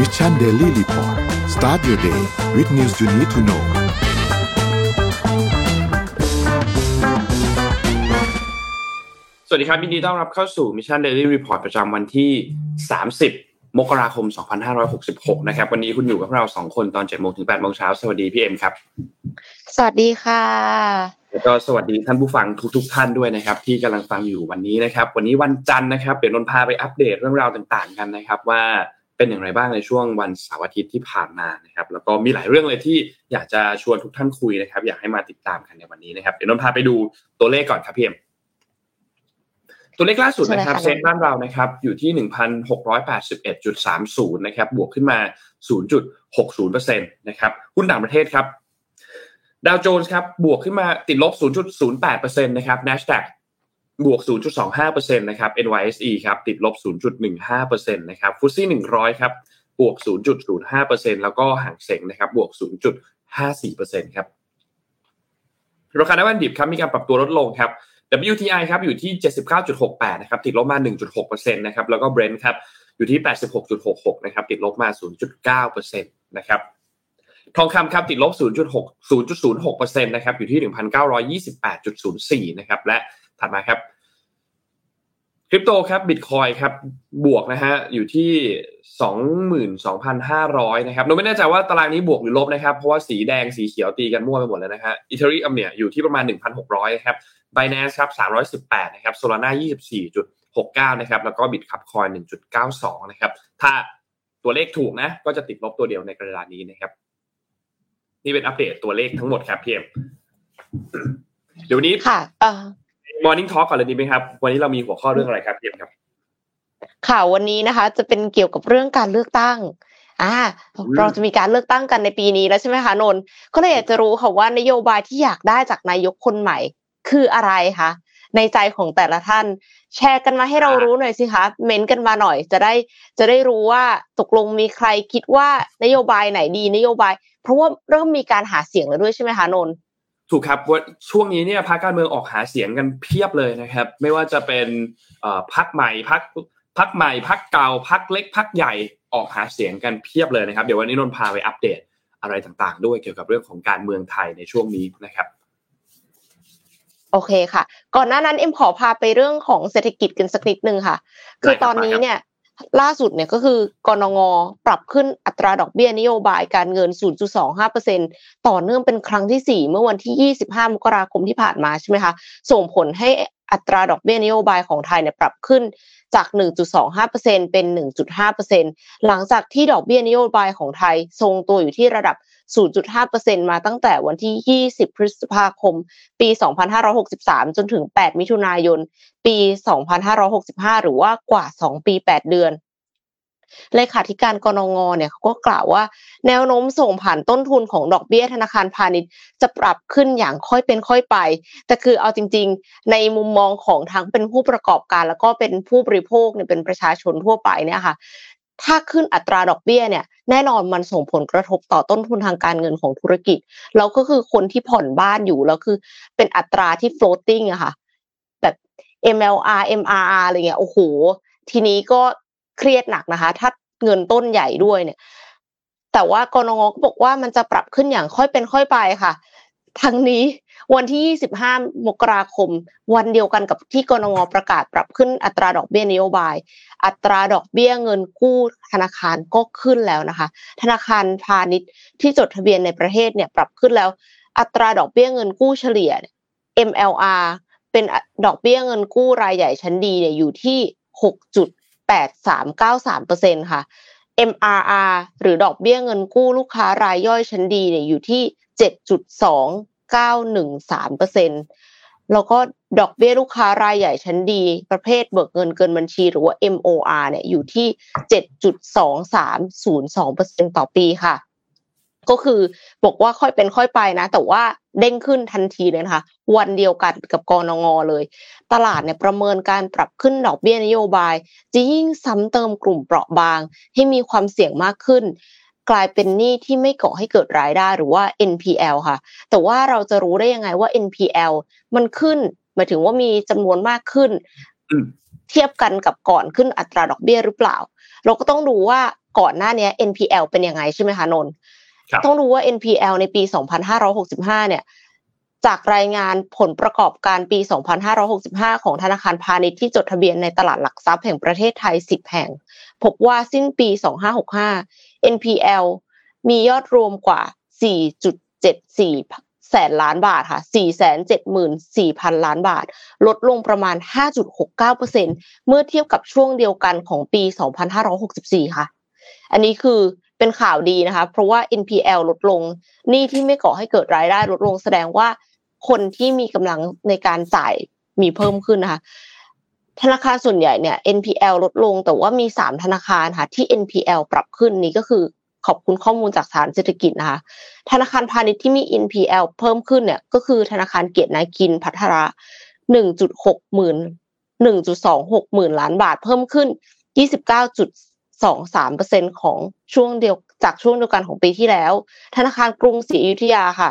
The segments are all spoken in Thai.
Mission Daily Report start your day with news you need to know สวัสดีครับยินดีต้อนรับเข้าสู่ Mission Daily Report ประจำวันที่ 30 มกราคม 2566 นะครับ วันนี้คุณอยู่กับเรา 2 คนตอน7โมงถึง8โมงเช้า สวัสดีพี่เอ็มครับ สวัสดีค่ะ แล้วก็สวัสดีท่านผู้ฟังทุกๆทท่านด้วยนะครับ ที่กำลังฟังอยู่วันนี้นะครับ วันนี้วันจันทร์นะครับ เดี๋ยวนนพาไปอัปเดตเรื่องราวต่าง ๆ กันนะครับว่า เป็นอย่างไรบ้างในช่วงวันเสาร์อาทิตย์ที่ผ่านมานะครับแล้วก็มีหลายเรื่องเลยที่อยากจะชวนทุกท่านคุยนะครับ อยากให้มาติดตามกันในวันนี้นะครับเดี๋ยวนนพาไปดูตัวเลขก่อนครับพี่เอ็มตัวเลขล่าสุดนะครับใช่เซ็ค่ะนบ้านเรานะครับอยู่ที่หนึ่งพันหกร้อยแปดสิบเอ็ดจุดสามศูนย์นะครับบวกขึ้นมาศูนย์จุดหกศูนย์เปอร์เซ็นตนะครับหุ้นต่างประเทศครับดาวโจนส์ครับบวกขึ้นมาติดลบ 0.08%นะครับ NASDAQ บวก 0.25%นะครับ NYSE ครับติดลบ 0.15%นะครับฟุตซี่100 ครับบวก 0.05%แล้วก็ห่างเสงนะครับบวก 0.54%ครับราคาน้ำมันดิบครับมีการปรับตัวลดลงครับ WTI ครับอยู่ที่ 79.68 นะครับติดลบมา 1.6%นะครับแล้วก็ Brent ครับอยู่ที่ 86.66 นะครับติดลบมา 0.9%นะครับทองคำครับติดลบ 0.6 0.06%นะครับอยู่ที่ 1,928.04 นะครับและ ถัดมาครับคริปโตครับบิตคอยครับบวกนะฮะอยู่ที่ 22,500 นะครับเราไม่แน่ใจว่าตารางนี้บวกหรือลบนะครับ เพราะว่าสีแดงสีเขียวตีกันมั่วไปหมดแล้วนะฮะอีเทอริอัมเนี่ยอยู่ที่ประมาณ 1,600ครับ Binance ครับ 318 นะครับ Solana 24.69 นะครับ แล้วก็บิตคับคอย 1.92 นะครับ ถ้าตัวเลขถูกนะ ก็จะติดลบตัวเดียวในกระดานนี้นะครับ นี่เป็นอัปเดตตัวเลขทั้งหมดครับพี่เอ็มเดี๋ยวนนี้ค่ะ เอ่อ Morning Talk ก่อนเลยดีไหมครับ วันนี้เรามีหัวข้อเรื่องอะไรครับพี่เอ็มครับข่าววันนี้นะคะ จะเป็นเกี่ยวกับเรื่องการเลือกตั้งอ่าอืมเราจะมีการเลือกตั้งกันในปีนี้แล้วใช่ไหมคะนนท์ก็เลยอยากจะรู้ค่ะว่านโยบายที่อยากได้จากนายกคนใหม่ คืออะไรคะในใจของแต่ละท่าน แชร์กันมาให้เรารู้หน่อยสิคะเม้นต์กันมาหน่อยจะได้จะได้รู้ว่าตกลงมีใครคิดว่านโยบายไหนดีนโยบาย เพราะว่าเริ่มมีการหาเสียงแล้วด้วยใช่ไหมคะนนท์ ถูกครับว่าช่วงนี้เนี่ยพรรคการเมืองออกหาเสียงกันเพียบเลยนะครับ ไม่ว่าจะเป็นพรรคใหม่พรรคพรรคใหม่พรรคเก่าพรรคเล็กพรรคใหญ่ออกหาเสียงกันเพียบเลยนะครับ เดี๋ยววันนี้นนท์พาไปอัปเดตอะไรต่างๆ ด้วยเกี่ยวกับเรื่องของการเมืองไทยในช่วงนี้นะครับโอเคค่ะ ก่อนหน้านั้นเอ็มขอพาไปเรื่องของเศรษฐกิจกันสักนิดนึงค่ะ คือตอนนี้เนี่ย ล่าสุดเนี่ยก็คือกรงงปรับขึ้นอัตราดอกเบี้ยนโยบายการเงิน 0.25%ต่อเนื่องเป็นครั้งที่ 4 เมื่อวันที่ 25 มกราคมที่ผ่านมาใช่ไหมคะ ส่งผลให้ อัตราดอกเบี้ยนโยบายของไทยเนี่ยปรับขึ้นจาก 1.25%เป็น 1.5%หลังจากที่ดอกเบี้ยนโยบายของไทยทรงตัวอยู่ที่ระดับ 0.5%มาตั้งแต่วันที่ 20 พฤษภาคม ปี 2563 จนถึง 8 มิถุนายน ปี 2565 หรือว่ากว่า 2 ปี 8 เดือน เลขาธิการกนงเนี่ยเขาก็กล่าวว่า แนวโน้มส่งผ่านต้นทุนของดอกเบี้ยธนาคารพาณิชย์จะปรับขึ้นอย่างค่อยเป็นค่อยไป แต่คือเอาจริง ๆ ในมุมมองของทั้งเป็นผู้ประกอบการ แล้วก็เป็นผู้บริโภคเนี่ยเป็นประชาชนทั่วไปเนี่ยค่ะถ้าขึ้นอัตราดอกเบี้ยเนี่ยแน่นอนมันส่งผลกระทบต่อต้นทุนทางการเงินของธุรกิจแล้วก็คือคนที่ผ่อนบ้านอยู่แล้วคือเป็นอัตราที่ floating อะค่ะแบบ MLR MRR อะไรเงี้ยโอ้โหทีนี้ก็ เครียดหนักนะคะ ถ้าเงินต้นใหญ่ด้วยเนี่ย แต่ว่ากรงก็บอกว่ามันจะปรับขึ้นอย่างค่อยเป็นค่อยไปค่ะ ทั้งนี้วันที่ 25 มกราคม วันเดียวกันกับที่กรงประกาศปรับขึ้นอัตราดอกเบี้ยนโยบาย อัตราดอกเบี้ยเงินกู้ธนาคารก็ขึ้นแล้วนะคะ ธนาคารพาณิชย์ที่จดทะเบียนในประเทศเนี่ยปรับขึ้นแล้ว อัตราดอกเบี้ยเงินกู้เฉลี่ย MLR เป็นดอกเบี้ยเงินกู้รายใหญ่ชั้นดีเนี่ยอยู่ที่ 8.393%ค่ะ MRR หรือดอกเบี้ยเงินกู้ลูกค้ารายย่อยชั้นดีเนี่ยอยู่ที่ 7.2913%แล้วก็ดอกเบี้ยลูกค้ารายใหญ่ชั้นดี ประเภทเบิกเงินเกินบัญชี หรือว่า MOR เนี่ยอยู่ที่ 7.2302%ต่อปีค่ะ ก็คือบอกว่าค่อยเป็นค่อยไปนะ แต่ว่าเด้งขึ้นทันทีเลยนะคะ วันเดียวกันกับกรงงเลย ตลาดเนี่ยประเมินการปรับขึ้นดอกเบี้ยนโยบาย จะยิ่งซ้ำเติมกลุ่มเปราะบางให้มีความเสี่ยงมากขึ้น กลายเป็นหนี้ที่ไม่ก่อให้เกิดรายได้หรือว่า NPL ค่ะ แต่ว่าเราจะรู้ได้ยังไงว่า NPL มันขึ้นหมายถึงว่ามีจำนวนมากขึ้นอืมเทียบกันกับก่อนขึ้นอัตราดอกเบี้ยหรือเปล่า เราก็ต้องดูว่ากก่อนหน้านี้ NPL เป็นยังไงใช่ไหมคะนนท์ ต้องรู้ว่า NPL ในปี 2565 เนี่ย จากรายงานผลประกอบการปี 2565 ของธนาคารพาณิชย์ที่จดทะเบียนในตลาดหลักทรัพย์แห่งประเทศไทย 10 แห่ง พบว่าสิ้นปี 2565 NPL มียอดรวมกว่า 4.74แสนล้านบาทค่ะ 4 7 4 0 0 0 ล้านบาท ลดลงประมาณ 5.69%เมื่อเทียบกับช่วงเดียวกันของปี 2564 ค่ะ อันนี้คือ เป็นข่าวดีนะคะ เพราะว่า NPL ลดลงหนี้ที่ไม่ก่อให้เกิดรายได้ลดลงแสดงว่าคนที่มีกำลังในการจ่ายมีเพิ่มขึ้นนะคะธนาคารส่วนใหญ่เนี่ย NPL ลดลง แต่ว่ามีสามธนาคารค่ะที่ NPL ปรับขึ้นนี้ก็คือขอบคุณข้อมูลจากสานเศรษฐกิจนะคะธนาคารพาณิชย์ที่มี NPL เพิ่มขึ้นเนี่ยก็คือธนาคารเกียรตินาคินพัทระ1.6หมื่น1.26หมื่นล้านบาทเพิ่มขึ้น 29.23%ของช่วงเดียวจากช่วงเดียวกันของปีที่แล้ว ธนาคารกรุงศรีอยุธยาค่ะ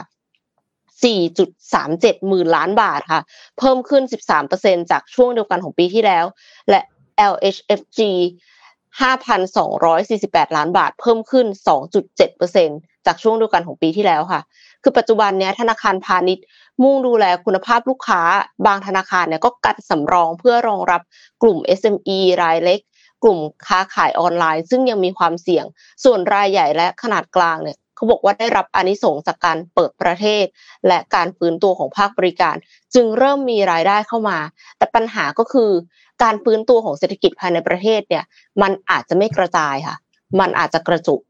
4.37หมื่นล้านบาทค่ะ เพิ่มขึ้น 13%จากช่วงเดียวกันของปีที่แล้ว และ LHFG 5,248 ล้านบาท เพิ่มขึ้น 2.7%จากช่วงเดียวกันของปีที่แล้วค่ะ คือปัจจุบันเนี้ยธนาคารพาณิชย์ มุ่งดูแลคุณภาพลูกค้า บางธนาคารเนี่ยก็กันสำรองเพื่อรองรับกลุ่ม SME รายเล็ก กลุ่มค้าขายออนไลน์ ซึ่งยังมีความเสี่ยง ส่วนรายใหญ่และขนาดกลางเนี่ยเขาบอกว่าได้รับอนิสงส์จากการเปิดประเทศ และการฟื้นตัวของภาคบริการ จึงเริ่มมีรายได้เข้ามา แต่ปัญหาก็คือ การฟื้นตัวของเศรษฐกิจภายในประเทศเนี่ยมันอาจจะไม่กระจายค่ะ มันอาจจะกระจุก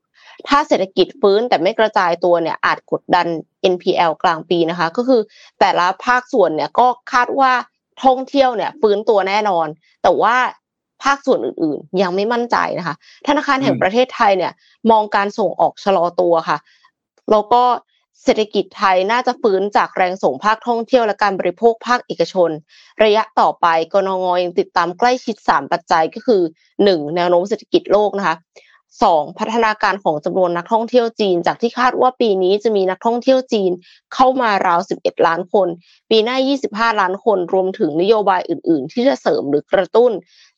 ถ้าเศรษฐกิจฟื้นแต่ไม่กระจายตัวเนี่ยอาจกดดัน NPL กลางปีนะคะ ก็คือแต่ละภาคส่วนเนี่ยก็คาดว่าท่องเที่ยวเนี่ยฟื้นตัวแน่นอน แต่ว่า ภาคส่วนอื่นๆ ยังไม่มั่นใจนะคะ ธนาคารแห่งประเทศไทยเนี่ย มองการส่งออกชะลอตัวค่ะ แล้วก็เศรษฐกิจไทยน่าจะฟื้นจากแรงส่งภาคท่องเที่ยวและการบริโภคภาคเอกชน ระยะต่อไปกนงยังติดตามใกล้ชิด 3 ปัจจัยก็คือ 1. แนวโน้มเศรษฐกิจโลกนะคะ 2. พัฒนาการของจำนวนนักท่องเที่ยวจีน จากที่คาดว่าปีนี้จะมีนักท่องเที่ยวจีนเข้ามาราว 11 ล้านคน ปีหน้า 25 ล้านคน รวมถึงนโยบายอื่น ๆ ที่จะเสริมหรือกระตุ้น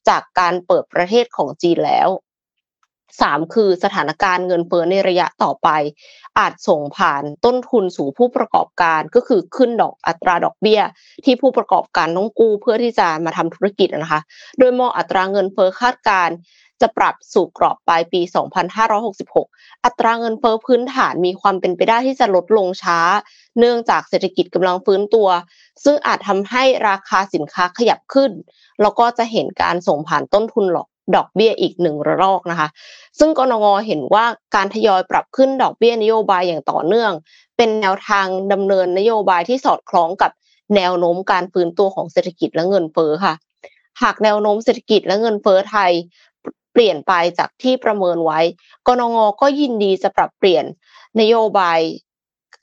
จากการเปิดประเทศของจีนแล้วสามคือสถานการณ์เงินเฟ้อในระยะต่อไป อาจส่งผ่านต้นทุนสู่ผู้ประกอบการก็คือขึ้นดอกอัตราดอกเบี้ย ที่ผู้ประกอบการต้องกู้เพื่อที่จะมาทำธุรกิจนะคะ โดยมองอัตราเงินเฟ้อคาดการ จะปรับสู่กรอบปลายปี 2566 อัตราเงินเฟ้อพื้นฐานมีความเป็นไปได้ที่จะลดลงช้า เนื่องจากเศรษฐกิจกำลังฟื้นตัว ซึ่งอาจทำให้ราคาสินค้าขยับขึ้น แล้วก็จะเห็นการส่งผ่านต้นทุนหลอกดอกเบี้ยอีกหนึ่งระลอกนะคะ ซึ่งกรงงเห็นว่าการทยอยปรับขึ้นดอกเบี้ยนโยบายอย่างต่อเนื่อง เป็นแนวทางดำเนินนโยบายที่สอดคล้องกับแนวโน้มการฟื้นตัวของเศรษฐกิจและเงินเฟ้อค่ะ หากแนวโน้มเศรษฐกิจและเงินเฟ้อไทย ปลี่ยนไปจากที่ประเมินไว้กรงก็ยินดีจะปรับเปลี่ยนนโยบาย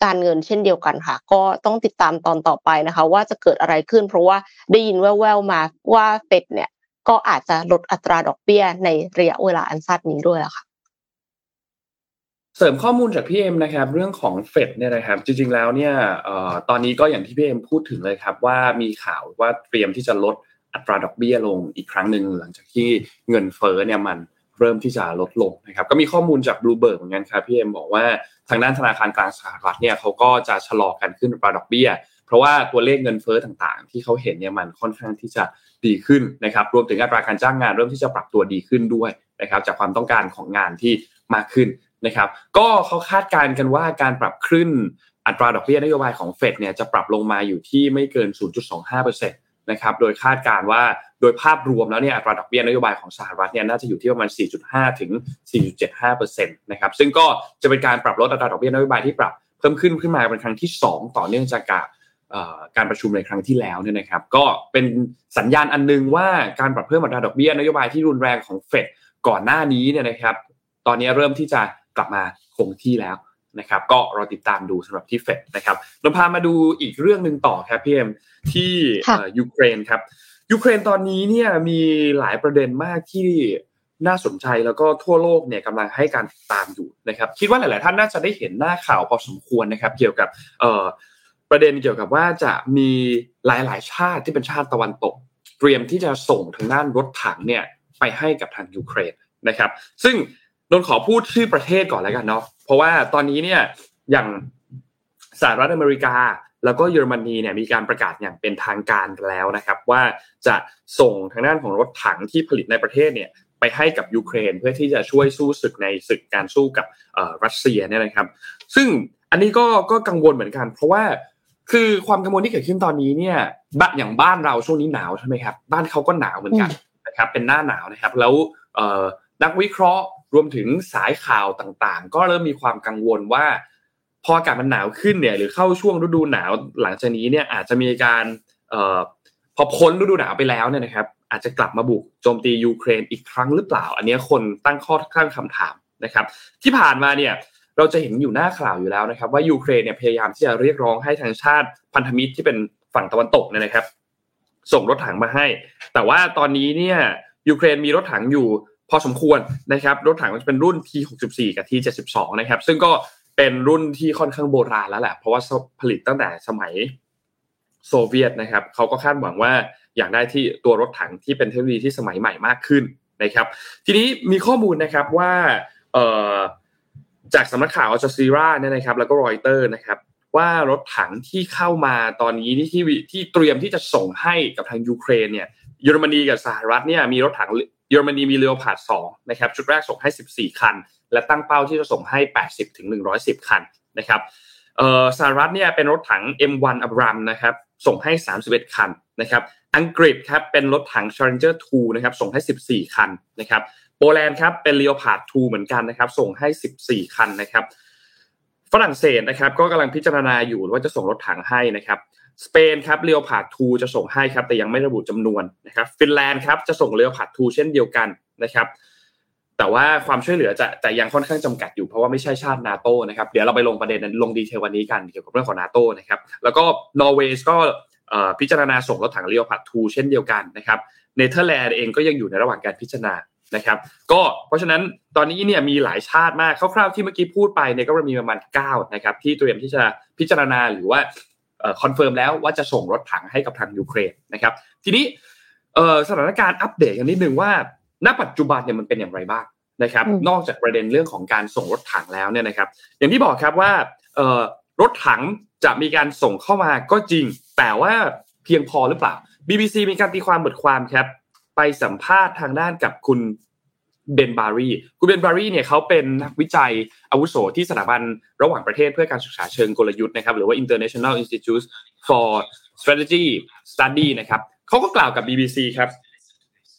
การเงินเช่นเดียวกันค่ะ ก็ต้องติดตามตอนต่อไปนะคะ ว่าจะเกิดอะไรขึ้น เพราะว่าได้ยินแว่วๆมาว่าเฟดเนี่ยก็อาจจะลดอัตราดอกเบี้ยในระยะเวลาอันสั้นนี้ด้วยค่ะ เสริมข้อมูลจากพี่เอ็มนะครับ เรื่องของเฟดเนี่ยนะครับ จริง ๆ แล้วเนี่ยตอนนี้ก็อย่างที่พี่เอ็มพูดถึงเลยครับ ว่ามีข่าวว่าเตรียมที่จะลด อัตราดอกเบี้ยลงอีกครั้งหนึ่งหลังจากที่เงินเฟ้อเนี่ยมันเริ่มที่จะลดลงนะครับก็มีข้อมูลจากบลูเบิร์กเหมือนกันครับพี่เอ็มบอกว่าทางด้านธนาคารกลางสหรัฐเนี่ยเขาก็จะชะลอการขึ้นอัตราดอกเบี้ย เพราะว่าตัวเลขเงินเฟ้อต่างๆ ที่เขาเห็นเนี่ยมันค่อนข้างที่จะดีขึ้นนะครับรวมถึงอัตราการจ้างงานเริ่มที่จะปรับตัวดีขึ้นด้วยนะครับจากความต้องการของงานที่มากขึ้นนะครับก็เขาคาดการณ์กันว่าการปรับขึ้นอัตราดอกเบี้ยนโยบายของเฟดเนี่ยจะปรับลงมาอยู่ที่ไม่เกิน 0.25%น นะครับโดยคาดการว่าโดยภาพรวมแล้วเนี่ยอัตราดอกเบี้ยนโยบายของสหรัฐเนี่ยน่าจะอยู่ที่ประมาณ 4.5 ถึง 4.75%นะครับซึ่งก็จะเป็นการปรับลดอัตราดอกเบี้ยนโยบายที่ปรับเพิ่มขึ้นขึ้นมาเป็นครั้งที่ 2 ต่อเนื่องจากการการประชุมในครั้งที่แล้วเนี่ยนะครับก็เป็นสัญญาณอันนึงว่าการปรับเพิ่มอัตราดอกเบี้ยนโยบายที่รุนแรงของเฟดก่อนหน้านี้เนี่ยนะครับตอนนี้เริ่มที่จะกลับมาคงที่แล้ว นะครับก็รอติดตามดูสำหรับที่เฟดนะครับเราพามาดูอีกเรื่องหนึ่งต่อครับพี่เอ็มที่ยูเครนครับยูเครนตอนนี้เนี่ยมีหลายประเด็นมากที่น่าสนใจแล้วก็ทั่วโลกเนี่ยกำลังให้การติดตามอยู่นะครับ คิดว่าหลาย ๆ ท่านน่าจะได้เห็นหน้าข่าวพอสมควรนะครับ เกี่ยวกับประเด็นเกี่ยวกับว่าจะมีหลาย ๆ ชาติที่เป็นชาติตะวันตก เตรียมที่จะส่งทางด้านรถถังเนี่ยไปให้กับทางยูเครนนะครับ ซึ่งนนขอพูดชื่อประเทศก่อนแล้วกันเนาะ เพราะว่าตอนนี้เนี่ยอย่างสหรัฐอเมริกา แล้วก็เยอรมนีเนี่ยมีการประกาศอย่างเป็นทางการแล้วนะครับ ว่าจะส่งทางด้านของรถถังที่ผลิตในประเทศเนี่ยไปให้กับยูเครนเพื่อที่จะช่วยสู้ศึกในศึกการสู้กับรัสเซียเนี่ยนะครับ ซึ่งอันนี้ก็ก็กังวลเหมือนกัน เพราะว่าคือความกังวลที่เกิดขึ้นตอนนี้เนี่ยบ้านอย่างบ้านเราช่วงนี้หนาวใช่ไหมครับ บ้านเขาก็หนาวเหมือนกันนะครับเป็นหน้าหนาวนะครับ แล้วนักวิเคราะห์ รวมถึงสายข่าวต่างๆ ก็เริ่มมีความกังวลว่า พออากาศมันหนาวขึ้นเนี่ยหรือเข้าช่วงฤดูหนาวหลังจากนี้เนี่ยอาจจะมีการพอพ้นฤดูหนาวไปแล้วเนี่ยนะครับ อาจจะกลับมาบุกโจมตียูเครนอีกครั้งหรือเปล่า อันนี้คนตั้งข้อตั้งคำถามนะครับ ที่ผ่านมาเนี่ยเราจะเห็นอยู่หน้าข่าวอยู่แล้วนะครับ ว่ายูเครนเนี่ยพยายามที่จะเรียกร้องให้ทางชาติพันธมิตรที่เป็นฝั่งตะวันตกเนี่ยนะครับ ส่งรถถังมาให้ แต่ว่าตอนนี้เนี่ยยูเครนมีรถถังอยู่ พอสมควรนะครับรถถังมันจะเป็นรุ่น T64 กับ T72 นะครับซึ่งก็เป็นรุ่นที่ค่อนข้างโบราณแล้วแหละเพราะว่าผลิตตั้งแต่สมัยโซเวียตนะครับเขาก็คาดหวังว่าอยากได้ที่ตัวรถถังที่เป็นเทคโนโลยีที่สมัยใหม่มากขึ้นนะครับ ทีนี้มีข้อมูลนะครับว่าจากสำนักข่าวอัลจซีราเนี่ยนะครับ แล้วก็รอยเตอร์นะครับ ว่ารถถังที่เข้ามาตอนนี้ที่ที่เตรียมที่จะส่งให้กับทางยูเครนเนี่ยเยอรมนีกับสหรัฐเนี่ยมีรถถัง เยอรมนีมี Leopard สองนะครับชุดแรกส่งให้ 14 คัน และตั้งเป้าที่จะส่งให้ 80ถึง110 คันนะครับสหรัฐเนี่ยเป็นรถถัง M1 Abrams นะครับส่งให้ 31 คันนะครับอังกฤษครับเป็นรถถัง Challenger 2นะครับส่งให้ 14 คันนะครับโปแลนด์ครับเป็น Leopard 2เหมือนกันนะครับส่งให้ 14 คันนะครับฝรั่งเศสนะครับก็กำลังพิจารณาอยู่ว่าจะส่งรถถังให้นะครับ สเปนครับเรียวผาดทูจะส่งให้ครับแต่ยังไม่ระบุจำนวนนะครับฟินแลนด์ครับจะส่งเรียวผาดทูเช่นเดียวกันนะครับแต่ว่าความช่วยเหลือจะแต่ยังค่อนข้างจำกัดอยู่เพราะว่าไม่ใช่ชาตินาโตนะครับเดี๋ยวเราไปลงประเด็นนั้นลงดีเทลวันนี้กันเกี่ยวกับเรื่องของนาโตนะครับแล้วก็นอร์เวย์ก็พิจารณาส่งรถถัง Leopard two เช่นเดียวกันนะครับเนเธอร์แลนด์เองก็ยังอยู่ในระหว่างการพิจารณานะครับ ก็เพราะฉะนั้นตอนนี้เนี่ยมีหลายชาติมากคร่าวๆที่เมื่อกี้พูดไปเนี่ยก็มีประมาณ9นะครับที่เตรียมที่จะพิจารณาหรือว่า confirm แล้วว่าจะส่งรถถังให้กับทางยูเครนนะครับ ทีนี้สถานการณ์อัปเดตกันนิดนึงว่า ณปัจจุบันเนี่ยมันเป็นอย่างไรบ้างนะครับ นอกจากประเด็นเรื่องของการส่งรถถังแล้วเนี่ยนะครับ อย่างที่บอกครับว่ารถถังจะมีการส่งเข้ามาก็จริง แต่ว่าเพียงพอหรือเปล่า BBC มีการตีความบทความครับ ไปสัมภาษณ์ทางด้านกับคุณ เบนบารีคุณเบนบารีเนี่ยเขาเป็นนักวิจัยอาวุโสที่สถาบันระหว่างประเทศเพื่อการศึกษาเชิงกลยุทธ์นะครับหรือว่า International Institute for Strategy Study นะครับเขาก็กล่าวกับ BBC ครับ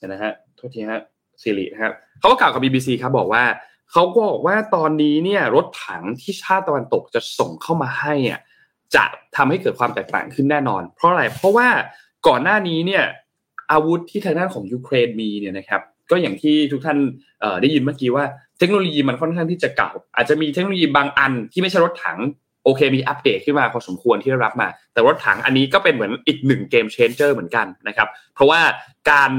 นะฮะโทษทีฮะสิรินะครับเขาก็กล่าวกับ BBC ครับบอกว่าเขาก็บอกว่าตอนนี้เนี่ยรถถังที่ชาติตะวันตกจะส่งเข้ามาให้อะจะทำให้เกิดความแตกต่างขึ้นแน่นอน เพราะอะไรเพราะว่าก่อนหน้านี้เนี่ยอาวุธที่ทางด้านของยูเครนมีเนี่ยนะครับ ก็อย่างที่ทุกท่านได้ยินเมื่อกี้ว่าเทคโนโลยีมันค่อนข้างที่จะเก่า อาจจะมีเทคโนโลยีบางอันที่ไม่ใช่รถถังโอเคมีอัปเดตขึ้นมาพอสมควรที่ได้รับมา แต่รถถังอันนี้ก็เป็นเหมือนอีกหนึ่งเกมเชนเจอร์เหมือนกันนะครับ เพราะว่าการ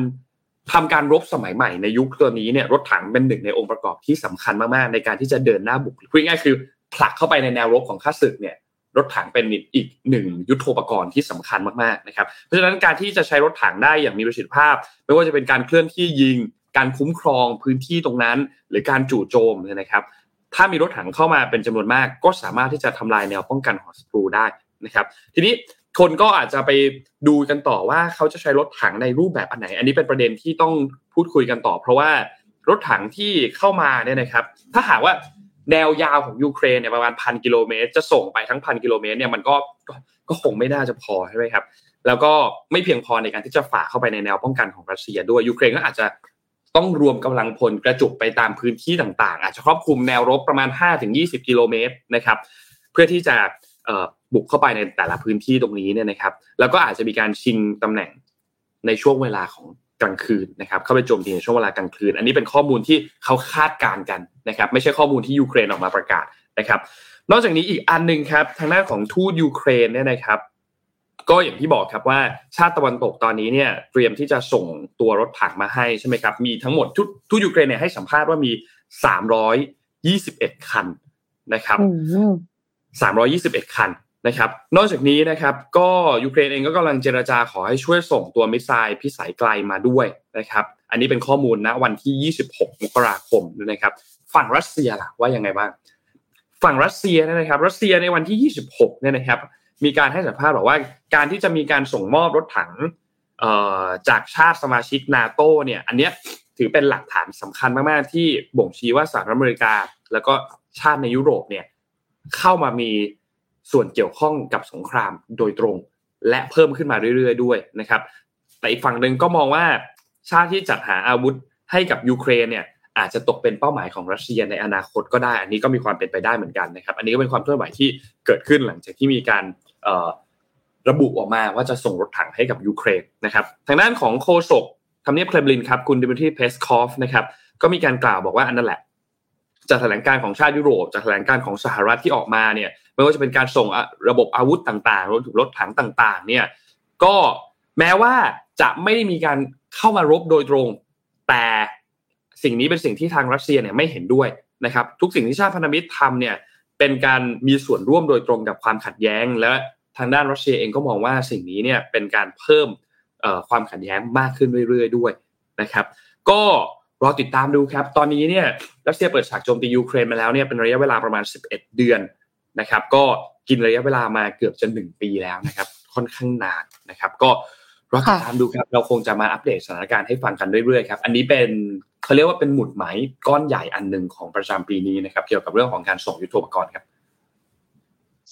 ทำการรบสมัยใหม่ในยุคตัวนี้เนี่ยรถถังเป็นหนึ่งในองค์ประกอบที่สำคัญมากๆ ในการที่จะเดินหน้าบุกพูดง่ายคือผลักเข้าไปในแนวรบของข้าศึกเนี่ย รถถังเป็นอีกหนึ่งยุทโธปกรณ์ที่สำคัญมากๆนะครับเพราะฉะนั้นการที่จะใช้รถถังได้อย่างมีประสิทธิภาพ ไม่ว่าจะเป็นการเคลื่อนที่ยิง การคุ้มครองพื้นที่ตรงนั้น หรือการจู่โจมนะครับ ถ้ามีรถถังเข้ามาเป็นจำนวนมาก ก็สามารถที่จะทำลายแนวป้องกันของศัตรูได้นะครับ ทีนี้คนก็อาจจะไปดูกันต่อว่าเขาจะใช้รถถังในรูปแบบอันไหน อันนี้เป็นประเด็นที่ต้องพูดคุยกันต่อ เพราะว่ารถถังที่เข้ามาเนี่ยนะครับ ถ้าหากว่า แนวยาวของยูเครนเนี่ยประมาณพันกิโลเมตร จะส่งไปทั้งพันกิโลเมตรเนี่ยมันก็ก็คงไม่น่าจะพอใช่ไหมครับ แล้วก็ไม่เพียงพอในการที่จะฝ่าเข้าไปในแนวป้องกันของรัสเซีย ด้วยยูเครนก็อาจจะต้องรวมกำลังพลกระจุกไปตามพื้นที่ต่างๆ อาจจะครอบคลุมแนวรบประมาณ 5-20 กิโลเมตรนะครับเพื่อที่จะบุกเข้าไปในแต่ละพื้นที่ตรงนี้เนี่ยนะครับ แล้วก็อาจจะมีการชิงตำแหน่งในช่วงเวลาของ กลางคืนนะครับเข้าไปโจมตีในช่วงเวลากลางคืน อันนี้เป็นข้อมูลที่เขาคาดการกันนะครับไม่ใช่ข้อมูลที่ยูเครนออกมาประกาศนะครับ นอกจากนี้อีกอันหนึ่งครับทางด้านของทูตยูเครนเนี่ยนะครับก็อย่างที่บอกครับว่าชาติตะวันตกตอนนี้เนี่ยเตรียมที่จะส่งตัวรถถังมาให้ใช่ไหมครับมีทั้งหมดทุกทูตยูเครนเนี่ยให้สัมภาษณ์ว่ามีสามร้อยยี่สิบเอ็ดคันนะครับสามร้อยยี่สิบเอ็ดคัน นะครับนอกจากนี้นะครับก็ยูเครนเองก็กำลังเจรจาขอให้ช่วยส่งตัว missile พิสัยไกลมาด้วยนะครับอันนี้เป็นข้อมูลณวันที่ 26 มกราคมนะครับฝั่งรัสเซียล่ะว่ายังไงบ้าง ฝั่งรัสเซียนะครับ รัสเซียในวันที่ 26 เนี่ยนะครับ มีการให้สัมภาษณ์บอกว่าการที่จะมีการส่งมอบรถถังจากชาติสมาชิกนาโตเนี่ยอันเนี้ยถือเป็นหลักฐานสำคัญมากๆ ที่บ่งชี้ว่าสหรัฐอเมริกา แล้วก็ชาติในยุโรปเนี่ยเข้ามามี ส่วนเกี่ยวข้องกับสงครามโดยตรง และเพิ่มขึ้นมาเรื่อยๆ ด้วยนะครับ แต่อีกฝั่งหนึ่งก็มองว่าชาติที่จัดหาอาวุธให้กับยูเครนเนี่ยอาจจะตกเป็นเป้าหมายของรัสเซียในอนาคตก็ได้ อันนี้ก็มีความเป็นไปได้เหมือนกันนะครับ อันนี้ก็เป็นความเคลื่อนไหวที่เกิดขึ้นหลังจากที่มีการระบุออกมาว่าจะส่งรถถังให้กับยูเครนนะครับ ทางด้านของโฆษกทำเนียบเครมลินครับคุณดิมิทรีเพสคอฟนะครับก็มีการกล่าวบอกว่าอันนั้นแหละจากแถลงการณ์ของชาติยุโรปจากแถลงการณ์ของสหรัฐที่ออกมาเนี่ย ไม่ว่าจะเป็นการส่งระบบอาวุธต่างๆรถถึงรถถังต่างๆ เนี่ย ก็แม้ว่าจะไม่ได้มีการเข้ามารบโดยตรง แต่สิ่งนี้เป็นสิ่งที่ทางรัสเซียเนี่ยไม่เห็นด้วยนะครับ ทุกสิ่งที่ชาติพันธมิตรทำเนี่ยเป็นการมีส่วนร่วมโดยตรงกับความขัดแย้ง และทางด้านรัสเซียเองก็มองว่าสิ่งนี้เนี่ยเป็นการเพิ่มความขัดแย้งมากขึ้นเรื่อยๆ ด้วยนะครับ ก็รอติดตามดูครับ ตอนนี้เนี่ยรัสเซียเปิดฉากโจมตียูเครนมาแล้วเนี่ยเป็นระยะเวลาประมาณ 11 เดือน นะครับ ก็กินระยะเวลามาเกือบจะหนึ่งปีแล้วนะครับ ค่อนข้างนานนะครับ ก็รอติดตามดูครับ เราคงจะมาอัปเดตสถานการณ์ให้ฟังกันเรื่อยๆครับ อันนี้เป็นเขาเรียกว่าเป็นหมุดหมายก้อนใหญ่อันหนึ่งของประจำปีนี้นะครับ เกี่ยวกับเรื่องของการส่งยุทโธปกรณ์ครับ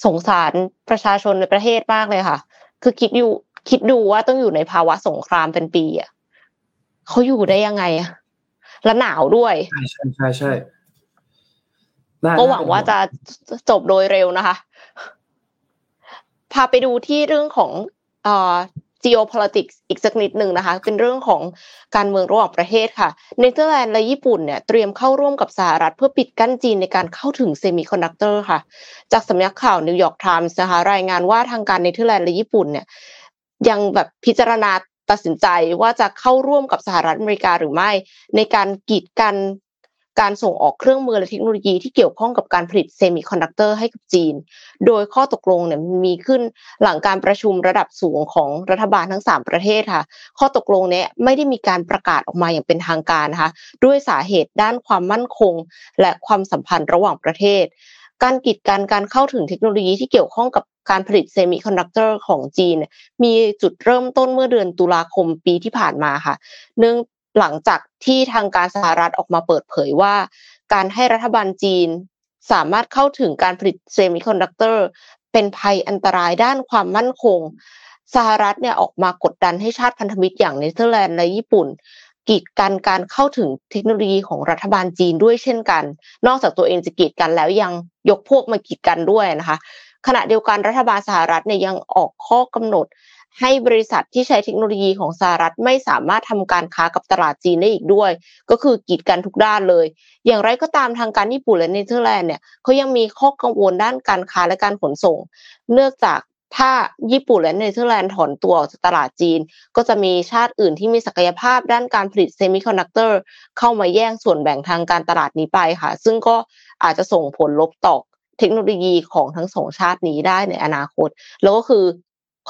สงสารประชาชนในประเทศมากเลยค่ะ คือคิดอยู่คิดดูว่าต้องอยู่ในภาวะสงครามเป็นปีอะเขาอยู่ได้ยังไงอะและหนาวด้วย ใช่ใช่ใช่ใช่ ก็หวังว่าจะจบโดยเร็วนะคะ พาไปดูที่เรื่องของอ geopolitics อีกสักนิดหนึ่งนะคะ เป็นเรื่องของการเมืองระหว่างประเทศค่ะเนเธอร์แลนด์และญี่ปุ่นเนี่ยเตรียมเข้าร่วมกับสหรัฐ เพื่อปิดกั้นจีนในการเข้าถึงเซมิคอนดักเตอร์ค่ะ จากสำนักข่าวนิวยอร์กไทมส์นะคะรายงานว่าทางการเนเธอร์แลนด์และญี่ปุ่นเนี่ยยังแบบพิจารณาตัดสินใจว่าจะเข้าร่วมกับสหรัฐอเมริกาหรือไม่ ในการกีดกัน การส่งออกเครื่องมือและเทคโนโลยีที่เกี่ยวข้องกับการผลิตเซมิคอนดักเตอร์ให้กับจีน โดยข้อตกลงเนี่ยมีขึ้นหลังการประชุมระดับสูงของรัฐบาลทั้ง 3 ประเทศค่ะ ข้อตกลงเนี้ยไม่ได้มีการประกาศออกมาอย่างเป็นทางการนะคะ ด้วยสาเหตุด้านความมั่นคง และความสัมพันธ์ระหว่างประเทศ การกีดกันการเข้าถึงเทคโนโลยีที่เกี่ยวข้องกับการผลิตเซมิคอนดักเตอร์ของจีน มีจุดเริ่มต้นเมื่อเดือนตุลาคมปีที่ผ่านมาค่ะ เนื่อง หลังจากที่ทางการสหรัฐออกมาเปิดเผยว่า การให้รัฐบาลจีน สามารถเข้าถึงการผลิตเซมิคอนดักเตอร์เป็นภัยอันตรายด้านความมั่นคง สหรัฐเนี่ยออกมากดดันให้ชาติพันธมิตรอย่างเนเธอร์แลนด์และญี่ปุ่นกีดกันการเข้าถึงเทคโนโลยีของรัฐบาลจีนด้วยเช่นกัน นอกจากตัวเองจะกีดกันแล้วยังยกพวกมากีดกันด้วยนะคะ ขณะเดียวกันรัฐบาลสหรัฐเนี่ยยังออกข้อกำหนด ให้บริษัทที่ใช้เทคโนโลยีของสหรัฐไม่สามารถทำการค้ากับตลาดจีนได้อีกด้วย ก็คือกีดกันทุกด้านเลย อย่างไรก็ตามทางการญี่ปุ่นและเนเธอร์แลนด์เนี่ยเขายังมีข้อกังวลด้านการค้าและการขนส่ง เนื่องจากถ้าญี่ปุ่นและเนเธอร์แลนด์ถอนตัวออกจากตลาดจีน ก็จะมีชาติอื่นที่มีศักยภาพด้านการผลิตเซมิคอนดักเตอร์เข้ามาแย่งส่วนแบ่งทางการตลาดนี้ไปค่ะ ซึ่งก็อาจจะส่งผลลบต่อเทคโนโลยีของทั้งสองชาตินี้ได้ในอนาคต แล้วก็คือ